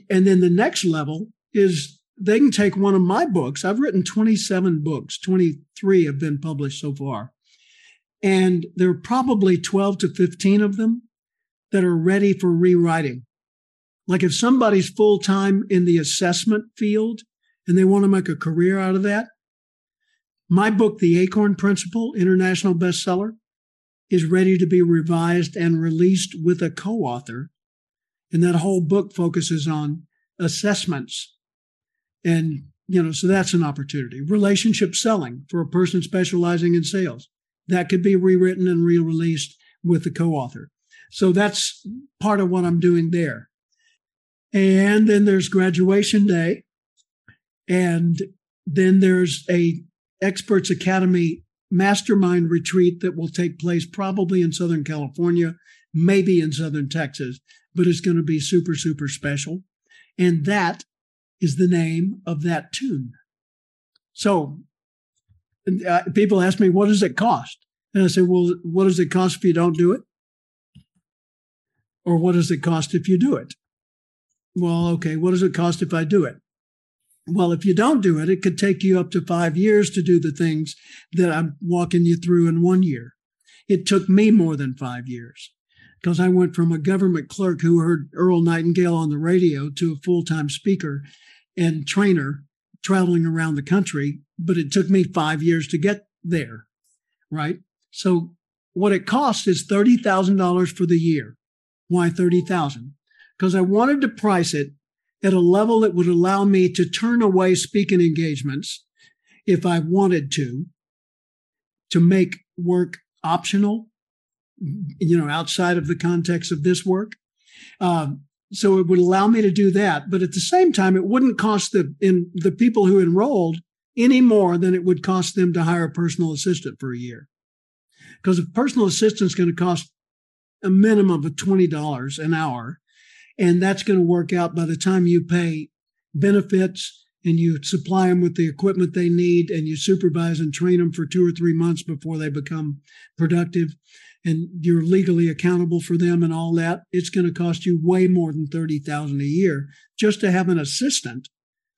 and then the next level is they can take one of my books. I've written 27 books, 23 have been published so far. And there are probably 12 to 15 of them that are ready for rewriting. Like if somebody's full time in the assessment field and they want to make a career out of that, my book, The Acorn Principle, international bestseller, is ready to be revised and released with a co author. And that whole book focuses on assessments. And, you know, so that's an opportunity. Relationship selling for a person specializing in sales. that could be rewritten and re-released with the co-author. So that's part of what I'm doing there. And then there's graduation day. And then there's a experts academy mastermind retreat that will take place probably in Southern California, maybe in Southern Texas, but it's going to be super, super special. And that is the name of that tune. So uh, people ask me, what does it cost? And I say, well, what does it cost if you don't do it? Or what does it cost if you do it? Well, okay, what does it cost if I do it? Well, if you don't do it, it could take you up to five years to do the things that I'm walking you through in one year. It took me more than five years because I went from a government clerk who heard Earl Nightingale on the radio to a full time speaker and trainer traveling around the country. But it took me five years to get there. Right. So what it costs is $30,000 for the year. Why 30,000? Because I wanted to price it at a level that would allow me to turn away speaking engagements if I wanted to, to make work optional, you know, outside of the context of this work. Um, so it would allow me to do that, but at the same time, it wouldn't cost the in the people who enrolled any more than it would cost them to hire a personal assistant for a year. Because a personal assistant is going to cost a minimum of twenty dollars an hour, and that's going to work out by the time you pay benefits and you supply them with the equipment they need and you supervise and train them for two or three months before they become productive and you're legally accountable for them and all that it's going to cost you way more than 30,000 a year just to have an assistant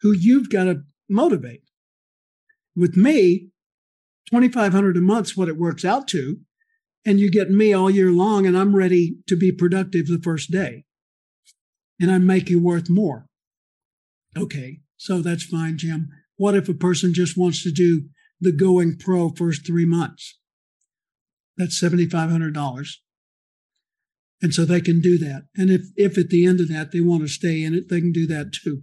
who you've got to motivate. With me 2500 a month's what it works out to and you get me all year long and I'm ready to be productive the first day and I make you worth more. Okay, so that's fine, Jim. What if a person just wants to do the going pro first three months? That's $7,500. And so they can do that. And if, if at the end of that they want to stay in it, they can do that too.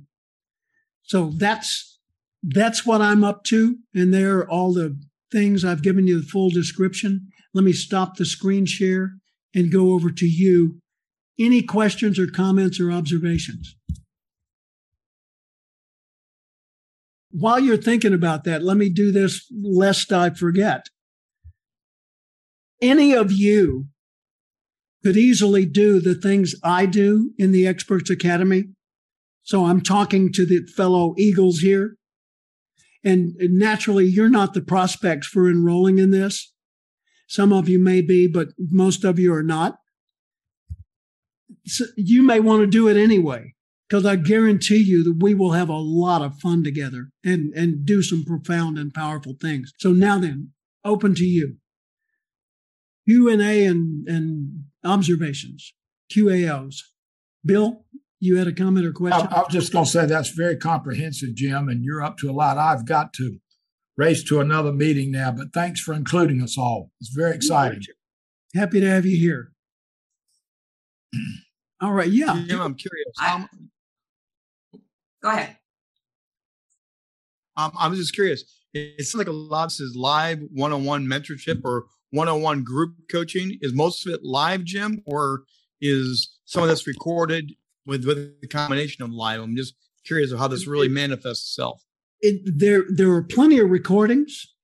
So that's, that's what I'm up to. And there are all the things I've given you the full description. Let me stop the screen share and go over to you any questions or comments or observations? While you're thinking about that, let me do this lest I forget. Any of you could easily do the things I do in the Experts Academy. So I'm talking to the fellow Eagles here. And naturally, you're not the prospects for enrolling in this. Some of you may be, but most of you are not you may want to do it anyway because I guarantee you that we will have a lot of fun together and, and do some profound and powerful things. So now then, open to you. Q&A and, and observations, QAOs. Bill, you had a comment or question? I, I was just going to say that's very comprehensive, Jim, and you're up to a lot. I've got to race to another meeting now, but thanks for including us all. It's very exciting. Happy to have you here. All right. Yeah. Jim, I'm curious. I, um, go ahead. Um, I'm just curious. It's like a lot of this is live one-on-one mentorship or one-on-one group coaching. Is most of it live, Jim, or is some of this recorded with with the combination of live? I'm just curious of how this really manifests itself. It, there, there are plenty of recordings,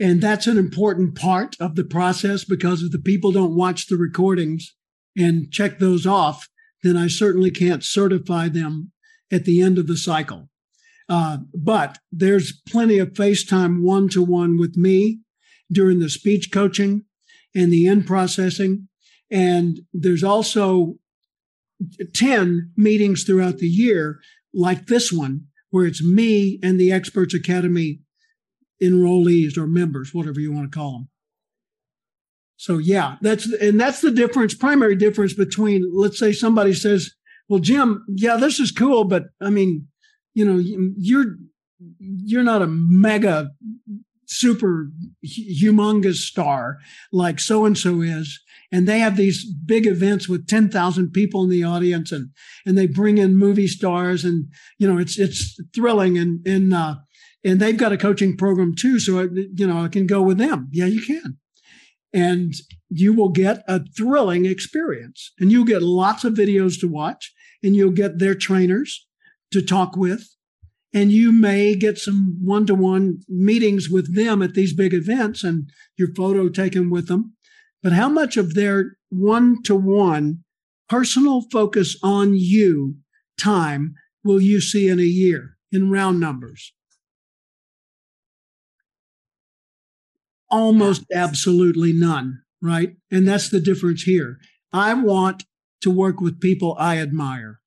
and that's an important part of the process because if the people don't watch the recordings, and check those off, then I certainly can't certify them at the end of the cycle. Uh, but there's plenty of FaceTime one to one with me during the speech coaching and the end processing. And there's also 10 meetings throughout the year, like this one, where it's me and the Experts Academy enrollees or members, whatever you want to call them. So yeah, that's and that's the difference, primary difference between let's say somebody says, "Well, Jim, yeah, this is cool, but I mean, you know, you're you're not a mega super humongous star like so and so is." And they have these big events with 10,000 people in the audience and, and they bring in movie stars and, you know, it's, it's thrilling and, and, uh, and they've got a coaching program too. So, I, you know, I can go with them. Yeah, you can and you will get a thrilling experience. And you'll get lots of videos to watch, and you'll get their trainers to talk with. And you may get some one to one meetings with them at these big events and your photo taken with them. But how much of their one to one personal focus on you time will you see in a year in round numbers? Almost absolutely none, right? And that's the difference here. I want to work with people I admire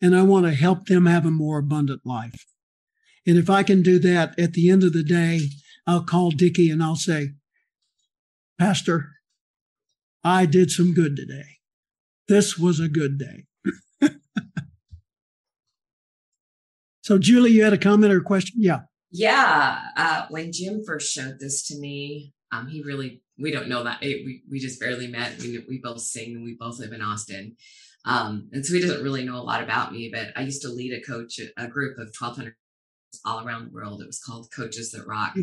and I want to help them have a more abundant life. And if I can do that at the end of the day, I'll call Dickie and I'll say, Pastor, I did some good today. This was a good day. so, Julie, you had a comment or a question? Yeah. Yeah. Uh, when Jim first showed this to me, um, he really, we don't know that. It, we, we just barely met. We, we both sing and we both live in Austin. Um, and so he doesn't really know a lot about me, but I used to lead a coach, a group of 1,200 all around the world. It was called Coaches That Rock.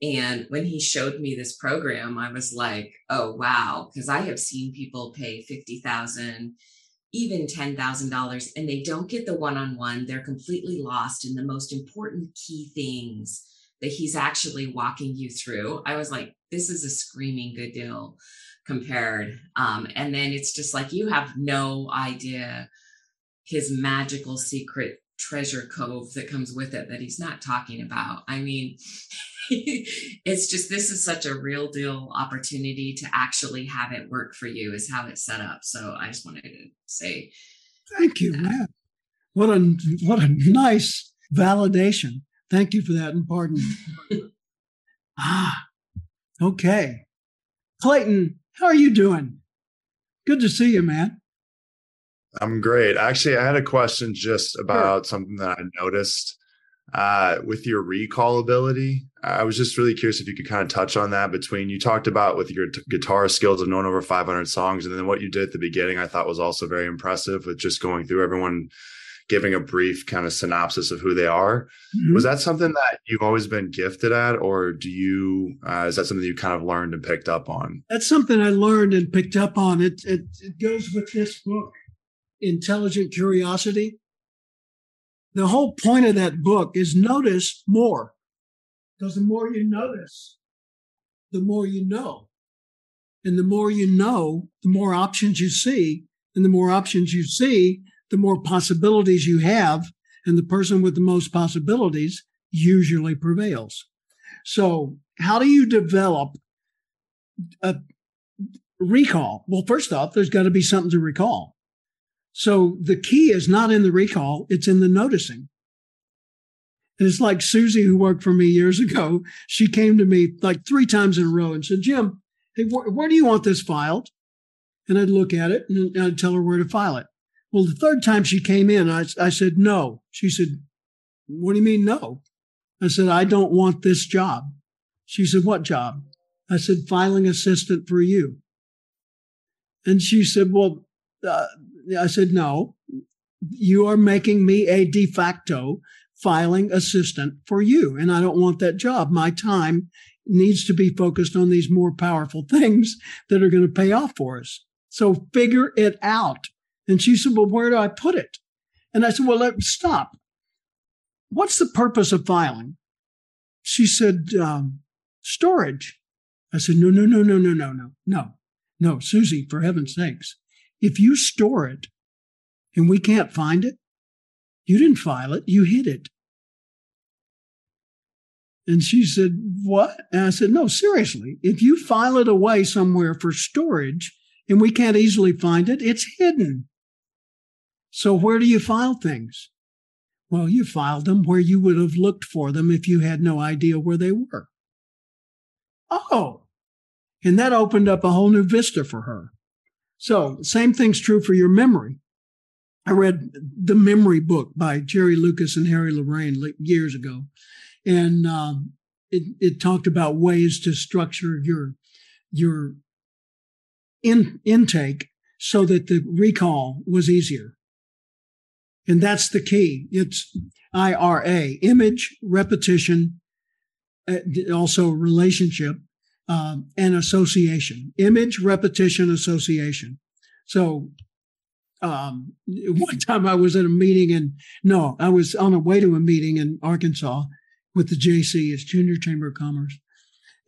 And when he showed me this program, I was like, oh, wow. Because I have seen people pay 50000 even $10,000 and they don't get the one on one. They're completely lost in the most important key things that he's actually walking you through. I was like, this is a screaming good deal compared. Um, and then it's just like, you have no idea his magical secret treasure cove that comes with it that he's not talking about. I mean, it's just this is such a real deal opportunity to actually have it work for you is how it's set up. So I just wanted to say thank you, man. What a what a nice validation. Thank you for that and pardon. ah, okay. Clayton, how are you doing? Good to see you, man. I'm great. Actually, I had a question just about sure. something that I noticed uh, with your recall ability. I was just really curious if you could kind of touch on that between you talked about with your t- guitar skills of knowing over 500 songs, and then what you did at the beginning, I thought was also very impressive with just going through everyone giving a brief kind of synopsis of who they are. Mm-hmm. Was that something that you've always been gifted at, or do you, uh, is that something you kind of learned and picked up on? That's something I learned and picked up on. It, it, it goes with this book, Intelligent Curiosity the whole point of that book is notice more. Because the more you notice, the more you know. And the more you know, the more options you see. And the more options you see, the more possibilities you have. And the person with the most possibilities usually prevails. So, how do you develop a recall? Well, first off, there's got to be something to recall. So the key is not in the recall, it's in the noticing. And it's like Susie, who worked for me years ago. She came to me like three times in a row and said, Jim, hey, wh- where do you want this filed? And I'd look at it and I'd tell her where to file it. Well, the third time she came in, I, I said, no. She said, what do you mean, no? I said, I don't want this job. She said, what job? I said, filing assistant for you. And she said, well, uh, I said, no, you are making me a de facto filing assistant for you. And I don't want that job. My time needs to be focused on these more powerful things that are going to pay off for us. So figure it out. And she said, well, where do I put it? And I said, well, let stop. What's the purpose of filing? She said, um, storage. I said, no, no, no, no, no, no, no, no, no, Susie, for heaven's sakes. If you store it and we can't find it, you didn't file it, you hid it. And she said, What? And I said, No, seriously. If you file it away somewhere for storage and we can't easily find it, it's hidden. So where do you file things? Well, you filed them where you would have looked for them if you had no idea where they were. Oh, and that opened up a whole new vista for her. So, same thing's true for your memory. I read the memory book by Jerry Lucas and Harry Lorayne years ago, and um, it, it talked about ways to structure your your in, intake so that the recall was easier. And that's the key. It's IRA, image, repetition, uh, also relationship, um, association, image, repetition, association. So um, one time I was at a meeting and no, I was on a way to a meeting in Arkansas with the JC, it's Junior Chamber of Commerce.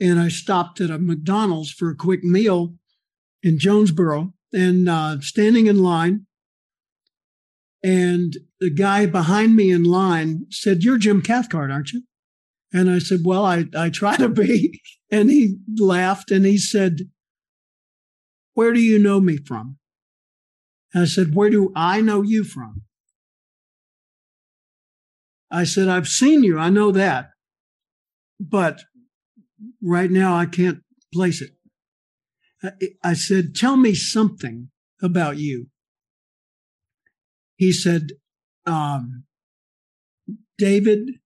And I stopped at a McDonald's for a quick meal in Jonesboro and uh, standing in line. And the guy behind me in line said, You're Jim Cathcart, aren't you? And I said, Well, I, I try to be. And he laughed and he said, Where do you know me from? And I said, Where do I know you from? I said, I've seen you. I know that. But right now, I can't place it. I, said, Tell me something about you. He said, um, David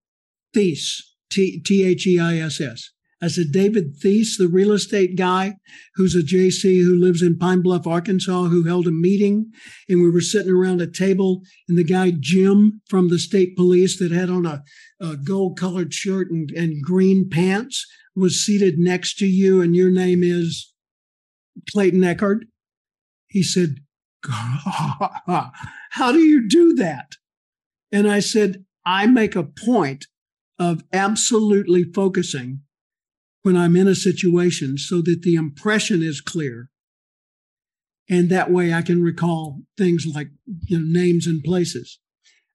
Theiss, T H E I S S. I said, David Theiss, the real estate guy who's a JC who lives in Pine Bluff, Arkansas, who held a meeting and we were sitting around a table and the guy, Jim from the state police that had on a, a gold colored shirt and, and green pants was seated next to you and your name is Clayton Echard. He said, how do you do that? And I said, I make a point of absolutely focusing when I'm in a situation so that the impression is clear. And that way I can recall things like you know, names and places.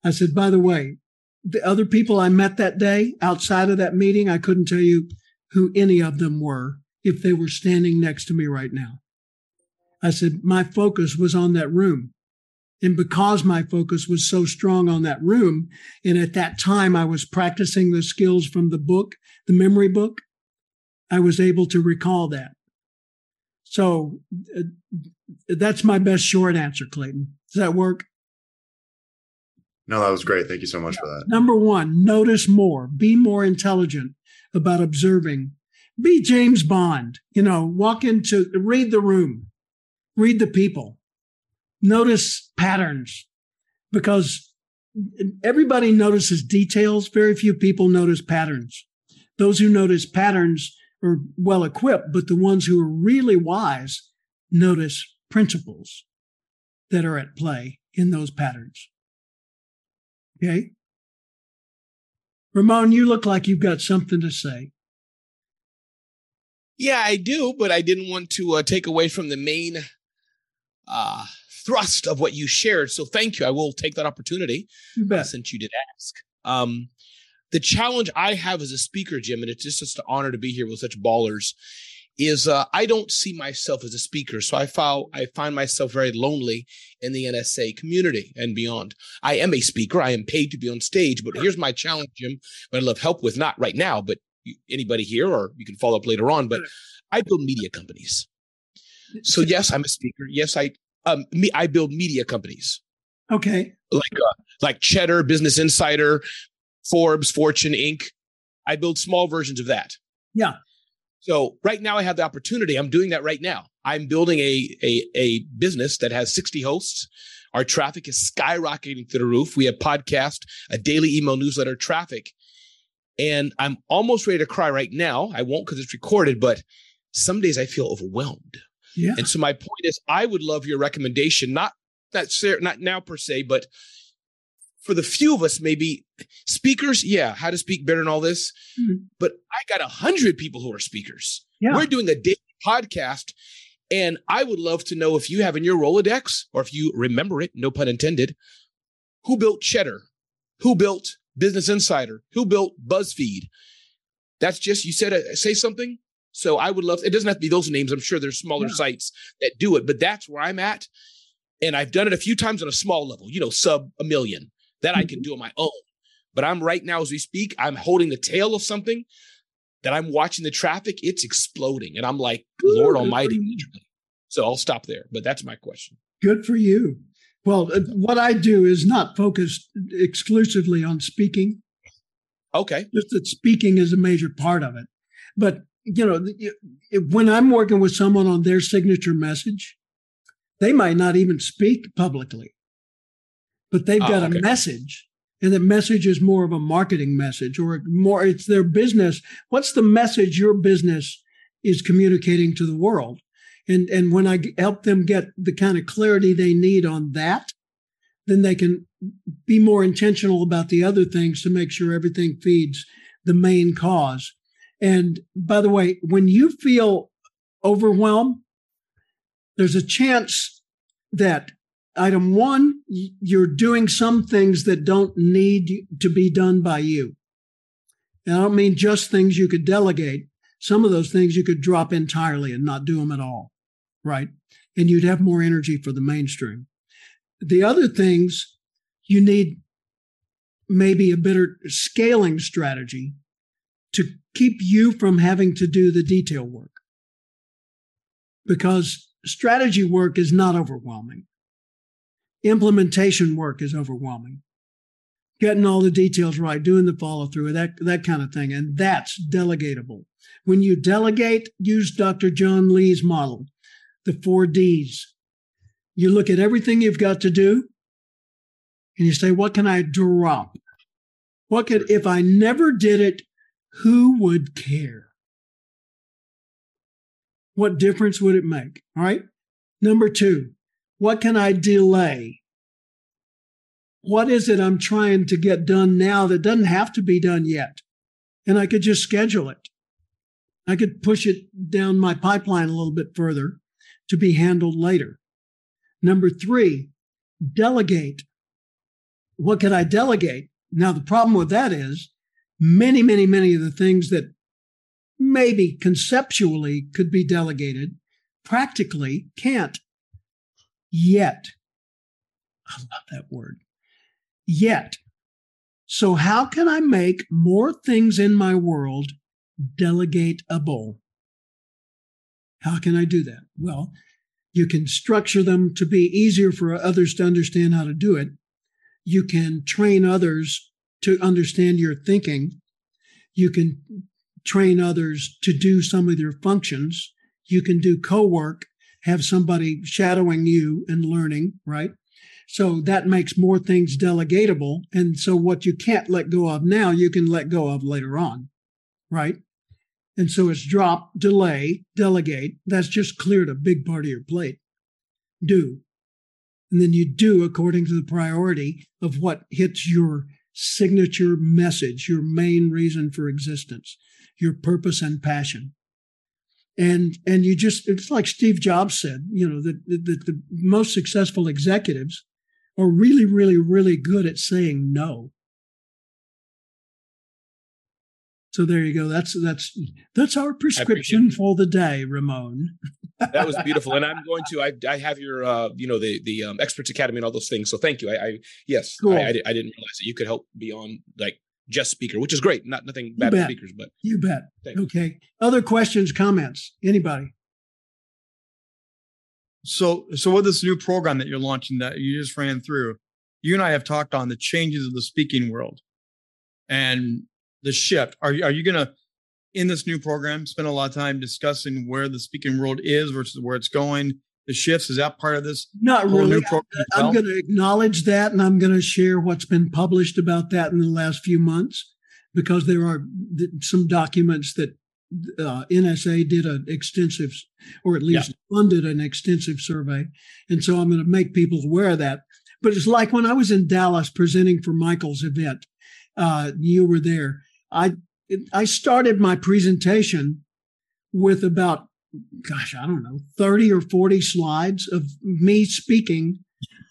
I said, by the way, the other people I met that day outside of that meeting, I couldn't tell you who any of them were if they were standing next to me right now. I said, my focus was on that room. And because my focus was so strong on that room, and at that time I was practicing the skills from the book, the memory book, I was able to recall that. So uh, that's my best short answer, Clayton. Does that work? No, that was great. Thank you so much for that. Number one, notice more, be more intelligent about observing. Be James Bond, you know, walk into, read the room, read the people, notice patterns because everybody notices details. Very few people notice patterns. Those who notice patterns are well equipped, but the ones who are really wise notice principles that are at play in those patterns. Okay. Ramon, you look like you've got something to say. Yeah, I do, but I didn't want to uh, take away from the main uh, thrust of what you shared. So thank you. I will take that opportunity you uh, since you did ask. Um, the challenge I have as a speaker, Jim, and it's just, just an honor to be here with such ballers, is uh, I don't see myself as a speaker. So I found I find myself very lonely in the NSA community and beyond. I am a speaker. I am paid to be on stage, but here's my challenge, Jim. I'd love help with, not right now, but anybody here, or you can follow up later on. But I build media companies. So yes, I'm a speaker. Yes, I um me I build media companies. Okay. Like uh, like Cheddar, Business Insider, Forbes, Fortune, Inc. I build small versions of that. Yeah. So right now I have the opportunity. I'm doing that right now. I'm building a, a, a business that has 60 hosts. Our traffic is skyrocketing through the roof. We have podcast, a daily email newsletter traffic. And I'm almost ready to cry right now. I won't because it's recorded, but some days I feel overwhelmed. Yeah. And so my point is I would love your recommendation, not not not now per se, but for the few of us, maybe speakers, yeah, how to speak better and all this. Mm-hmm. But I got a hundred people who are speakers. Yeah. We're doing a daily podcast. And I would love to know if you have in your Rolodex, or if you remember it, no pun intended, who built Cheddar? Who built Business Insider? Who built BuzzFeed? That's just, you said, uh, say something. So I would love, it doesn't have to be those names. I'm sure there's smaller yeah. sites that do it, but that's where I'm at. And I've done it a few times on a small level, you know, sub a million. That I can mm-hmm. do on my own. But I'm right now, as we speak, I'm holding the tail of something that I'm watching the traffic. It's exploding. And I'm like, Lord Almighty. So I'll stop there. But that's my question. Good for you. Well, uh, what I do is not focused exclusively on speaking. Okay. Just that speaking is a major part of it. But, you know, when I'm working with someone on their signature message, they might not even speak publicly but they've oh, got oh, okay. a message and the message is more of a marketing message or more it's their business what's the message your business is communicating to the world. And, and when I help them get the kind of clarity they need on that, then they can be more intentional about the other things to make sure everything feeds the main cause. And by the way, when you feel overwhelmed, there's a chance that item one, you're doing some things that don't need to be done by you. And I don't mean just things you could delegate. Some of those things you could drop entirely and not do them at all. Right. And you'd have more energy for the mainstream. The other things you need maybe a better scaling strategy to keep you from having to do the detail work. Because strategy work is not overwhelming. Implementation work is overwhelming. Getting all the details right, doing the follow through, that, that kind of thing. And that's delegatable. When you delegate, use Dr. John Lee's model, the four D's. You look at everything you've got to do and you say, what can I drop? What could, if I never did it, who would care? What difference would it make? All right. Number two, what can I delay? What is it I'm trying to get done now that doesn't have to be done yet? And I could just schedule it. I could push it down my pipeline a little bit further to be handled later. Number three, delegate. What can I delegate? Now, the problem with that is many, many, many of the things that maybe conceptually could be delegated practically can't yet. I love that word. Yet. So, how can I make more things in my world delegatable? How can I do that? Well, you can structure them to be easier for others to understand how to do it. You can train others to understand your thinking. You can train others to do some of your functions. You can do co work, have somebody shadowing you and learning, right? So that makes more things delegatable. And so what you can't let go of now, you can let go of later on, right? And so it's drop, delay, delegate. That's just cleared a big part of your plate. Do. And then you do according to the priority of what hits your signature message, your main reason for existence, your purpose and passion. And and you just it's like Steve Jobs said, you know, that the, the, the most successful executives are really, really, really good at saying no. So there you go. That's that's that's our prescription for the day, Ramon. that was beautiful, and I'm going to. I, I have your, uh, you know, the the um, Experts Academy and all those things. So thank you. I, I yes, cool. I, I, I, didn't realize that you could help be on like just speaker, which is great. Not nothing bad for speakers, but you bet. Okay. Other questions, comments? Anybody? So so with this new program that you're launching that you just ran through, you and I have talked on the changes of the speaking world, and the shift. Are you, are you going to, in this new program, spend a lot of time discussing where the speaking world is versus where it's going? The shifts is that part of this? Not really. I'm, I'm going to acknowledge that, and I'm going to share what's been published about that in the last few months, because there are some documents that uh, NSA did an extensive, or at least yeah. funded an extensive survey, and so I'm going to make people aware of that. But it's like when I was in Dallas presenting for Michael's event. Uh, you were there. I I started my presentation with about gosh, I don't know, 30 or 40 slides of me speaking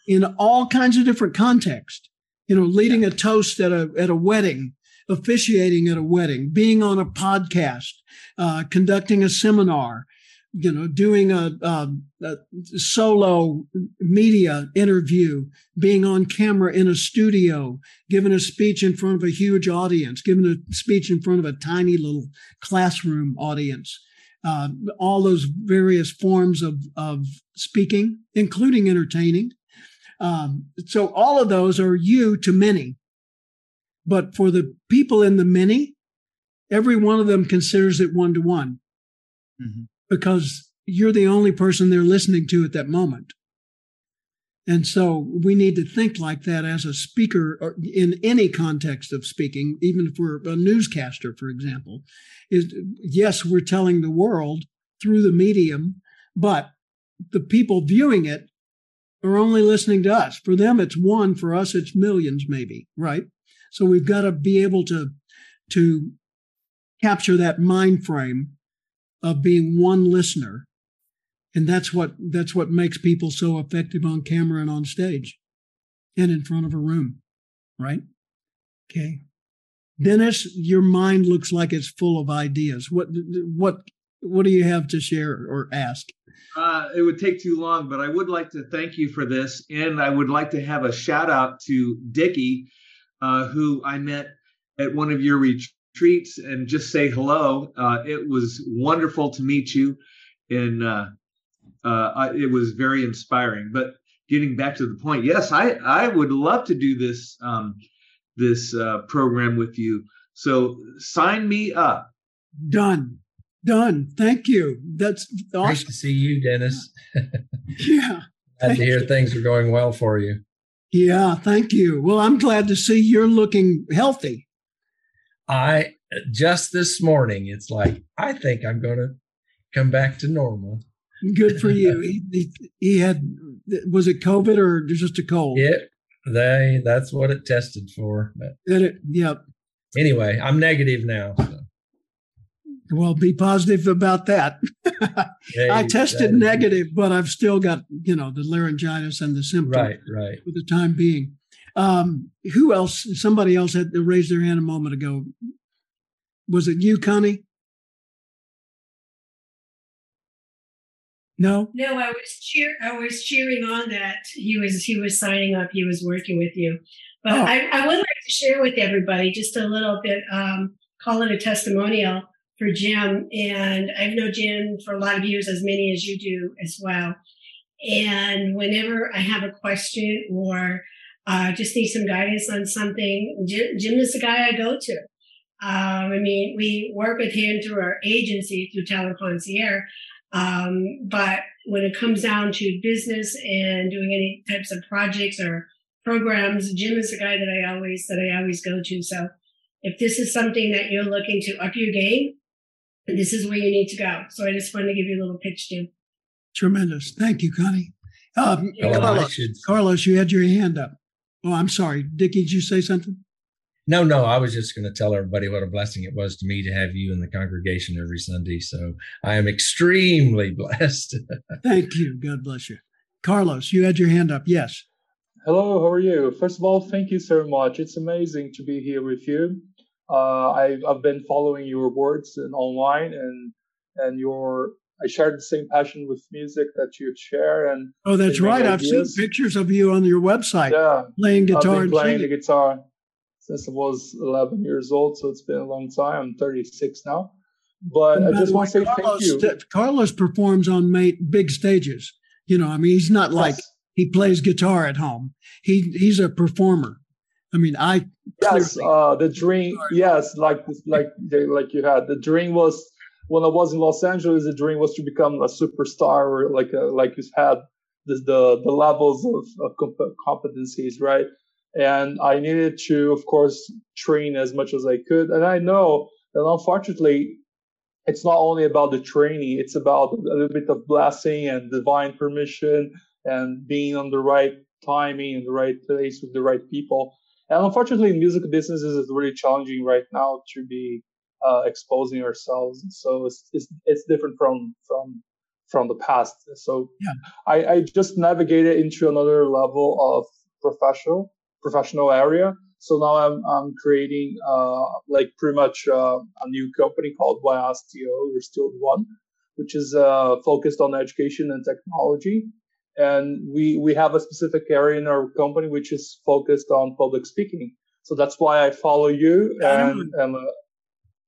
in all kinds of different contexts. You know, leading a toast at a at a wedding, officiating at a wedding, being on a podcast, uh, conducting a seminar, you know, doing a, a, a, solo media interview, being on camera in a studio, giving a speech in front of a huge audience, giving a speech in front of a tiny little classroom audience, uh, all those various forms of, of speaking, including entertaining. Um, so all of those are you to many. But for the people in the many, every one of them considers it one to one because you're the only person they're listening to at that moment. And so we need to think like that as a speaker in any context of speaking, even if we're a newscaster, for example, is yes, we're telling the world through the medium, but the people viewing it are only listening to us. For them, it's one. For us, it's millions, maybe, right? So we've got to be able to to capture that mind frame of being one listener and that's what that's what makes people so effective on camera and on stage and in front of a room right? Okay. Dennis your mind looks like it's full of ideas. What what what do you have to share or ask? Uh, it would take too long but i would like to thank you for this. And i would like to have a shout out to dickie uh, who i met at one of your retreats and just say hello. Uh, it was wonderful to meet you in uh, uh, I, it was very inspiring. But getting back to the point, yes, I I would love to do this um, this uh, program with you. So sign me up. Done. Done. Thank you. That's awesome. Great to see you, Dennis. yeah. Glad to hear you. things are going well for you. Yeah, thank you. Well, I'm glad to see you're looking healthy. I just this morning, it's like I think I'm going to come back to normal. Good for you. he, he, he, had was it COVID or just a cold? Yeah, they that's what it tested for. But it, yep. Anyway, I'm negative now. So. Well, be positive about that. hey, I tested negative, but I've still got you know the laryngitis and the symptoms. Right, right. For the time being. Um, who else? Somebody else had raised their hand a moment ago. Was it you, Connie? No. No, I was cheer. I was cheering on that he was he was signing up. He was working with you. But oh. I, I would like to share with everybody just a little bit. Um, call it a testimonial for Jim. And I've known Jim for a lot of years, as many as you do as well. And whenever I have a question or uh, just need some guidance on something, Jim, Jim is the guy I go to. Um, I mean, we work with him through our agency, through Talent Concierge, um, but when it comes down to business and doing any types of projects or programs, Jim is the guy that I always that I always go to. So if this is something that you're looking to up your game, this is where you need to go. So I just wanted to give you a little pitch, Jim. Tremendous. Thank you, Connie. Um, Carlos, Carlos, you had your hand up. Oh, I'm sorry. Dickie, did you say something? No, no, I was just going to tell everybody what a blessing it was to me to have you in the congregation every Sunday. So I am extremely blessed. Thank you. God bless you. Carlos, you had your hand up. Yes. Hello, how are you? First of all, thank you so much. It's amazing to be here with you. Uh, I, have been following your words and online, and and your I share the same passion with music that you share. And oh, that's right. I've seen pictures of you on your website. Yeah, playing guitar. I've been playing the guitar since I was 11 years old. So it's been a long time. I'm 36 now. But I just want to say Carlos, thank you. Carlos performs on big stages. You know, I mean, he's not like yes. he plays guitar at home. He he's a performer. I mean, I yes, uh, the dream. Yes, like like like you had the dream was when I was in Los Angeles. The dream was to become a superstar, or like a, like you had the the, the levels of, of competencies, right? And I needed to, of course, train as much as I could. And I know that unfortunately, it's not only about the training; it's about a little bit of blessing and divine permission and being on the right timing in the right place with the right people. And unfortunately, music business is really challenging right now to be uh, exposing ourselves. So it's, it's it's different from from from the past. So yeah. I, I just navigated into another level of professional professional area. So now I'm, I'm creating uh, like pretty much uh, a new company called YSTO, we're still one, which is uh, focused on education and technology. And we, we have a specific area in our company which is focused on public speaking. So that's why I follow you. And, and uh,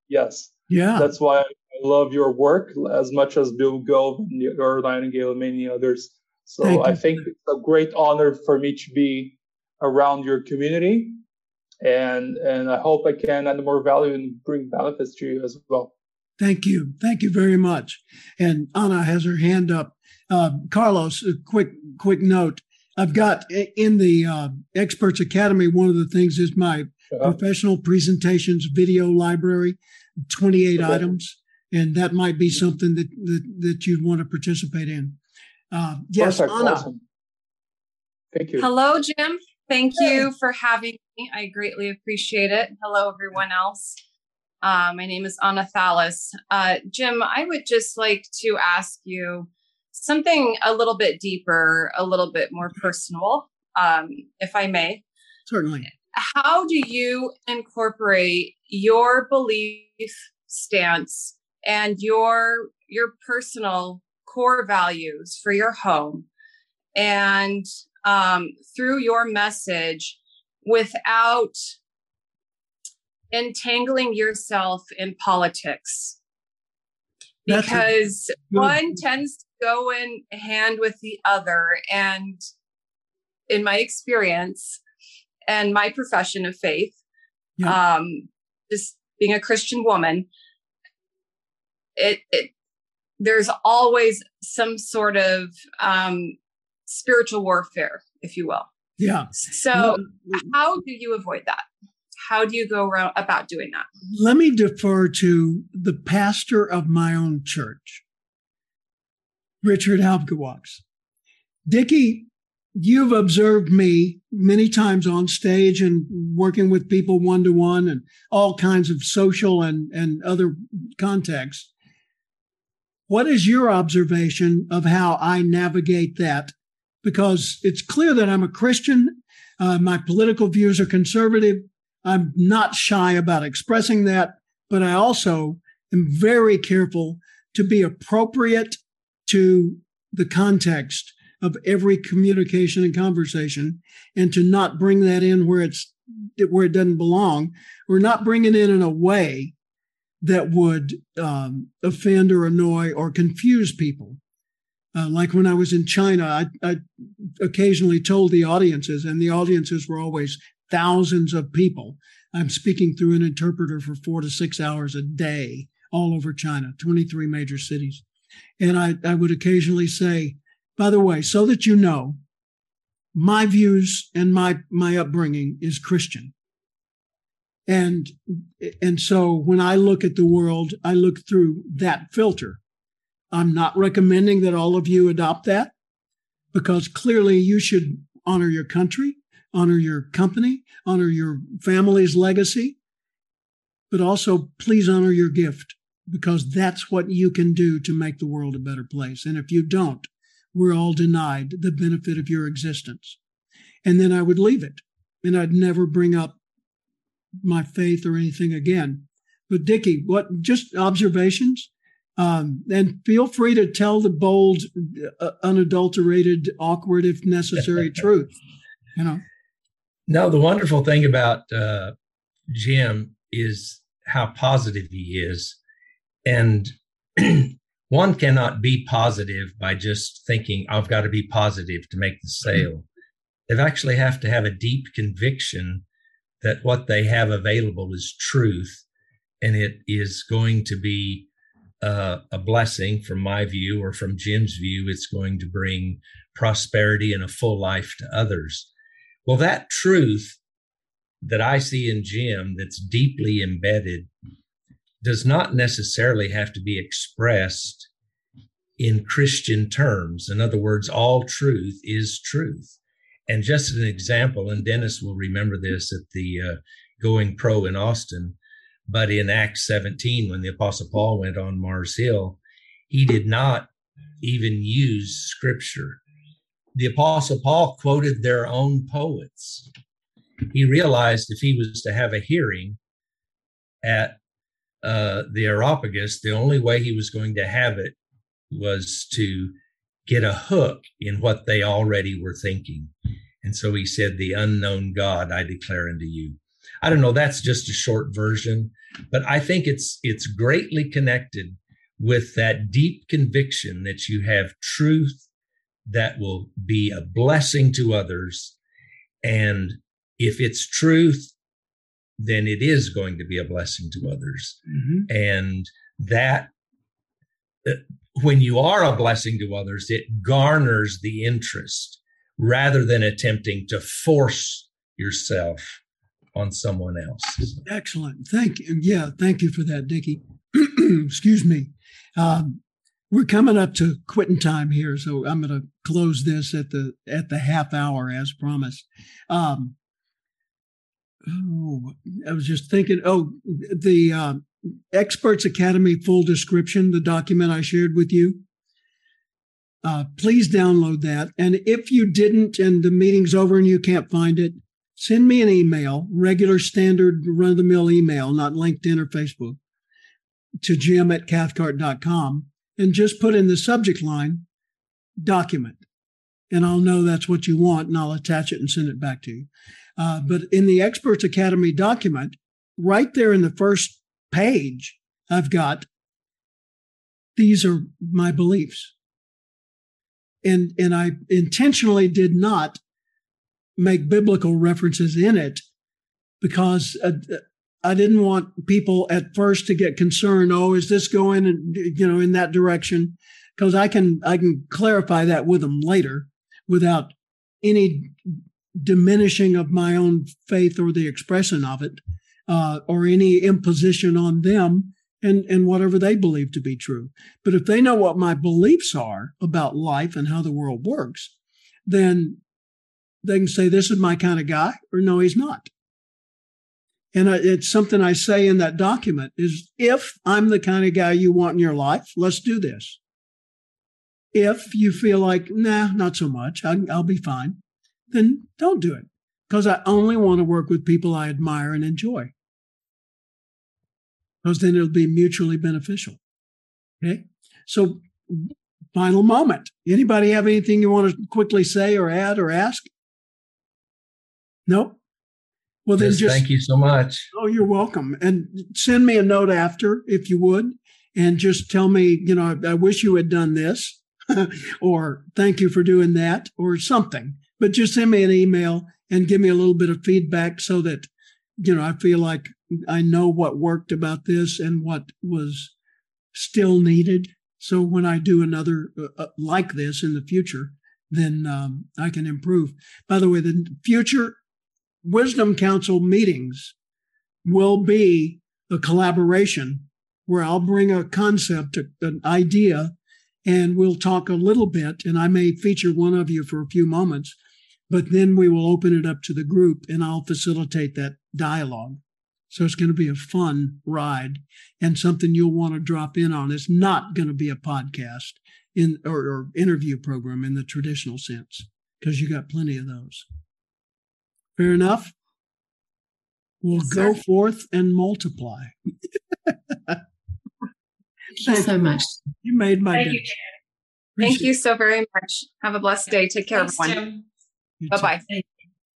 yes, yeah, that's why I love your work as much as Bill Gove and Earl Nightingale and many others. So Thank I think it's a great honor for me to be around your community. And, and I hope I can add more value and bring benefits to you as well. Thank you. Thank you very much. And Anna has her hand up. Uh, Carlos, a quick quick note. I've got in the uh, Experts Academy, one of the things is my uh-huh. professional presentations video library, 28 okay. items. And that might be something that, that, that you'd want to participate in. Uh, yes, Perfect. Anna. Awesome. Thank you. Hello, Jim. Thank you for having me. I greatly appreciate it. Hello, everyone else. Uh, my name is Anna Thalis. Uh, Jim, I would just like to ask you something a little bit deeper, a little bit more personal, um, if I may. Certainly. How do you incorporate your belief stance and your your personal core values for your home and um, through your message without entangling yourself in politics. Because one tends to go in hand with the other. And in my experience and my profession of faith yeah. um just being a christian woman it, it there's always some sort of um spiritual warfare if you will yeah so well, how do you avoid that how do you go around about doing that? Let me defer to the pastor of my own church, Richard Halbgewachs. Dickie, you've observed me many times on stage and working with people one to one and all kinds of social and, and other contexts. What is your observation of how I navigate that? Because it's clear that I'm a Christian. Uh, my political views are conservative. I'm not shy about expressing that, but I also am very careful to be appropriate to the context of every communication and conversation and to not bring that in where it's where it doesn't belong or not bring it in in a way that would um, offend or annoy or confuse people uh, like when I was in China, I, I, occasionally told the audiences, and the audiences were always thousands of people. I'm speaking through an interpreter for four to six hours a day all over China, 23 major cities. And I, I would occasionally say, by the way, so that you know, my views and my, my upbringing is Christian. And, and so when I look at the world, I look through that filter. I'm not recommending that all of you adopt that because clearly you should honor your country honor your company, honor your family's legacy, but also please honor your gift because that's what you can do to make the world a better place. And if you don't, we're all denied the benefit of your existence. And then I would leave it and I'd never bring up my faith or anything again. But Dickie, what just observations? Um, and feel free to tell the bold, uh, unadulterated, awkward, if necessary, truth. You know. No, the wonderful thing about uh, Jim is how positive he is. And one cannot be positive by just thinking, I've got to be positive to make the sale. They've actually have to have a deep conviction that what they have available is truth and it is going to be uh, a blessing from my view or from Jim's view. It's going to bring prosperity and a full life to others. Well, that truth that I see in Jim that's deeply embedded does not necessarily have to be expressed in Christian terms. In other words, all truth is truth. And just an example, and Dennis will remember this at the uh, Going Pro in Austin, but in Acts 17, when the Apostle Paul went on Mars Hill, he did not even use scripture the Apostle Paul quoted their own poets. He realized if he was to have a hearing at uh, the Areopagus, the only way he was going to have it was to get a hook in what they already were thinking. And so he said, The unknown God I declare unto you. I don't know, that's just a short version, but I think it's it's greatly connected with that deep conviction that you have truth that will be a blessing to others. And if it's truth, then it is going to be a blessing to others. Mm-hmm. And that, uh, when you are a blessing to others, it garners the interest rather than attempting to force yourself on someone else. Excellent. Thank you. Yeah, thank you for that, Dickie. Excuse me. Um, we're coming up to quitting time here, so I'm going to close this at the at the half hour as promised. Um, oh, I was just thinking. Oh, the uh, Experts Academy full description, the document I shared with you. Uh, please download that. And if you didn't, and the meeting's over and you can't find it, send me an email, regular standard run of the mill email, not LinkedIn or Facebook, to jim at cathcart.com and just put in the subject line document. And I'll know that's what you want and I'll attach it and send it back to you. Uh, but in the Experts Academy document, right there in the first page, I've got these are my beliefs. And, and I intentionally did not make biblical references in it because uh, I didn't want people at first to get concerned. Oh, is this going, in, you know, in that direction? Because I can I can clarify that with them later, without any diminishing of my own faith or the expression of it, uh, or any imposition on them and and whatever they believe to be true. But if they know what my beliefs are about life and how the world works, then they can say this is my kind of guy, or no, he's not. And it's something I say in that document is if I'm the kind of guy you want in your life, let's do this. If you feel like, nah, not so much, I'll, be fine, then don't do it because I only want to work with people I admire and enjoy. Because then it'll be mutually beneficial. Okay. So final moment. Anybody have anything you want to quickly say or add or ask? Nope. Well, then just thank you so much. Oh, you're welcome. And send me a note after, if you would, and just tell me, you know, I, I wish you had done this, or thank you for doing that, or something. But just send me an email and give me a little bit of feedback so that, you know, I feel like I know what worked about this and what was still needed. So when I do another uh, uh like this in the future, then um, I can improve. By the way, the future Wisdom Council meetings will be a collaboration where I'll bring a concept, an idea, and we'll talk a little bit. And I may feature one of you for a few moments, but then we will open it up to the group and I'll facilitate that dialogue. So it's going to be a fun ride and something you'll want to drop in on. It's not going to be a podcast in or, or interview program in the traditional sense because you got plenty of those. Fair enough? We'll yes, go sir. forth and multiply. Thank you so much. You made my Thank day. You, Thank you so very much. Have a blessed day. Take care, Thanks, everyone. Bye bye.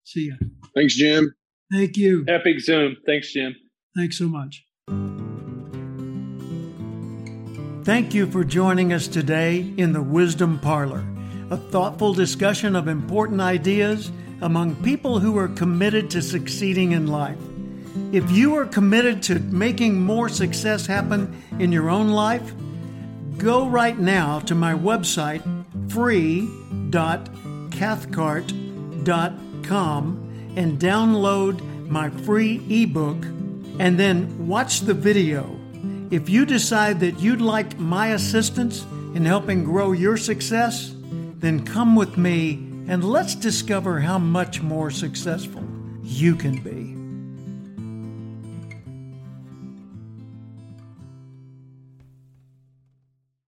See ya. Thanks, Jim. Thank you. Epic Zoom. Thanks, Jim. Thanks so much. Thank you for joining us today in the Wisdom Parlor, a thoughtful discussion of important ideas among people who are committed to succeeding in life. If you are committed to making more success happen in your own life, go right now to my website, free.cathcart.com, and download my free ebook, and then watch the video. If you decide that you'd like my assistance in helping grow your success, then come with me and let's discover how much more successful you can be.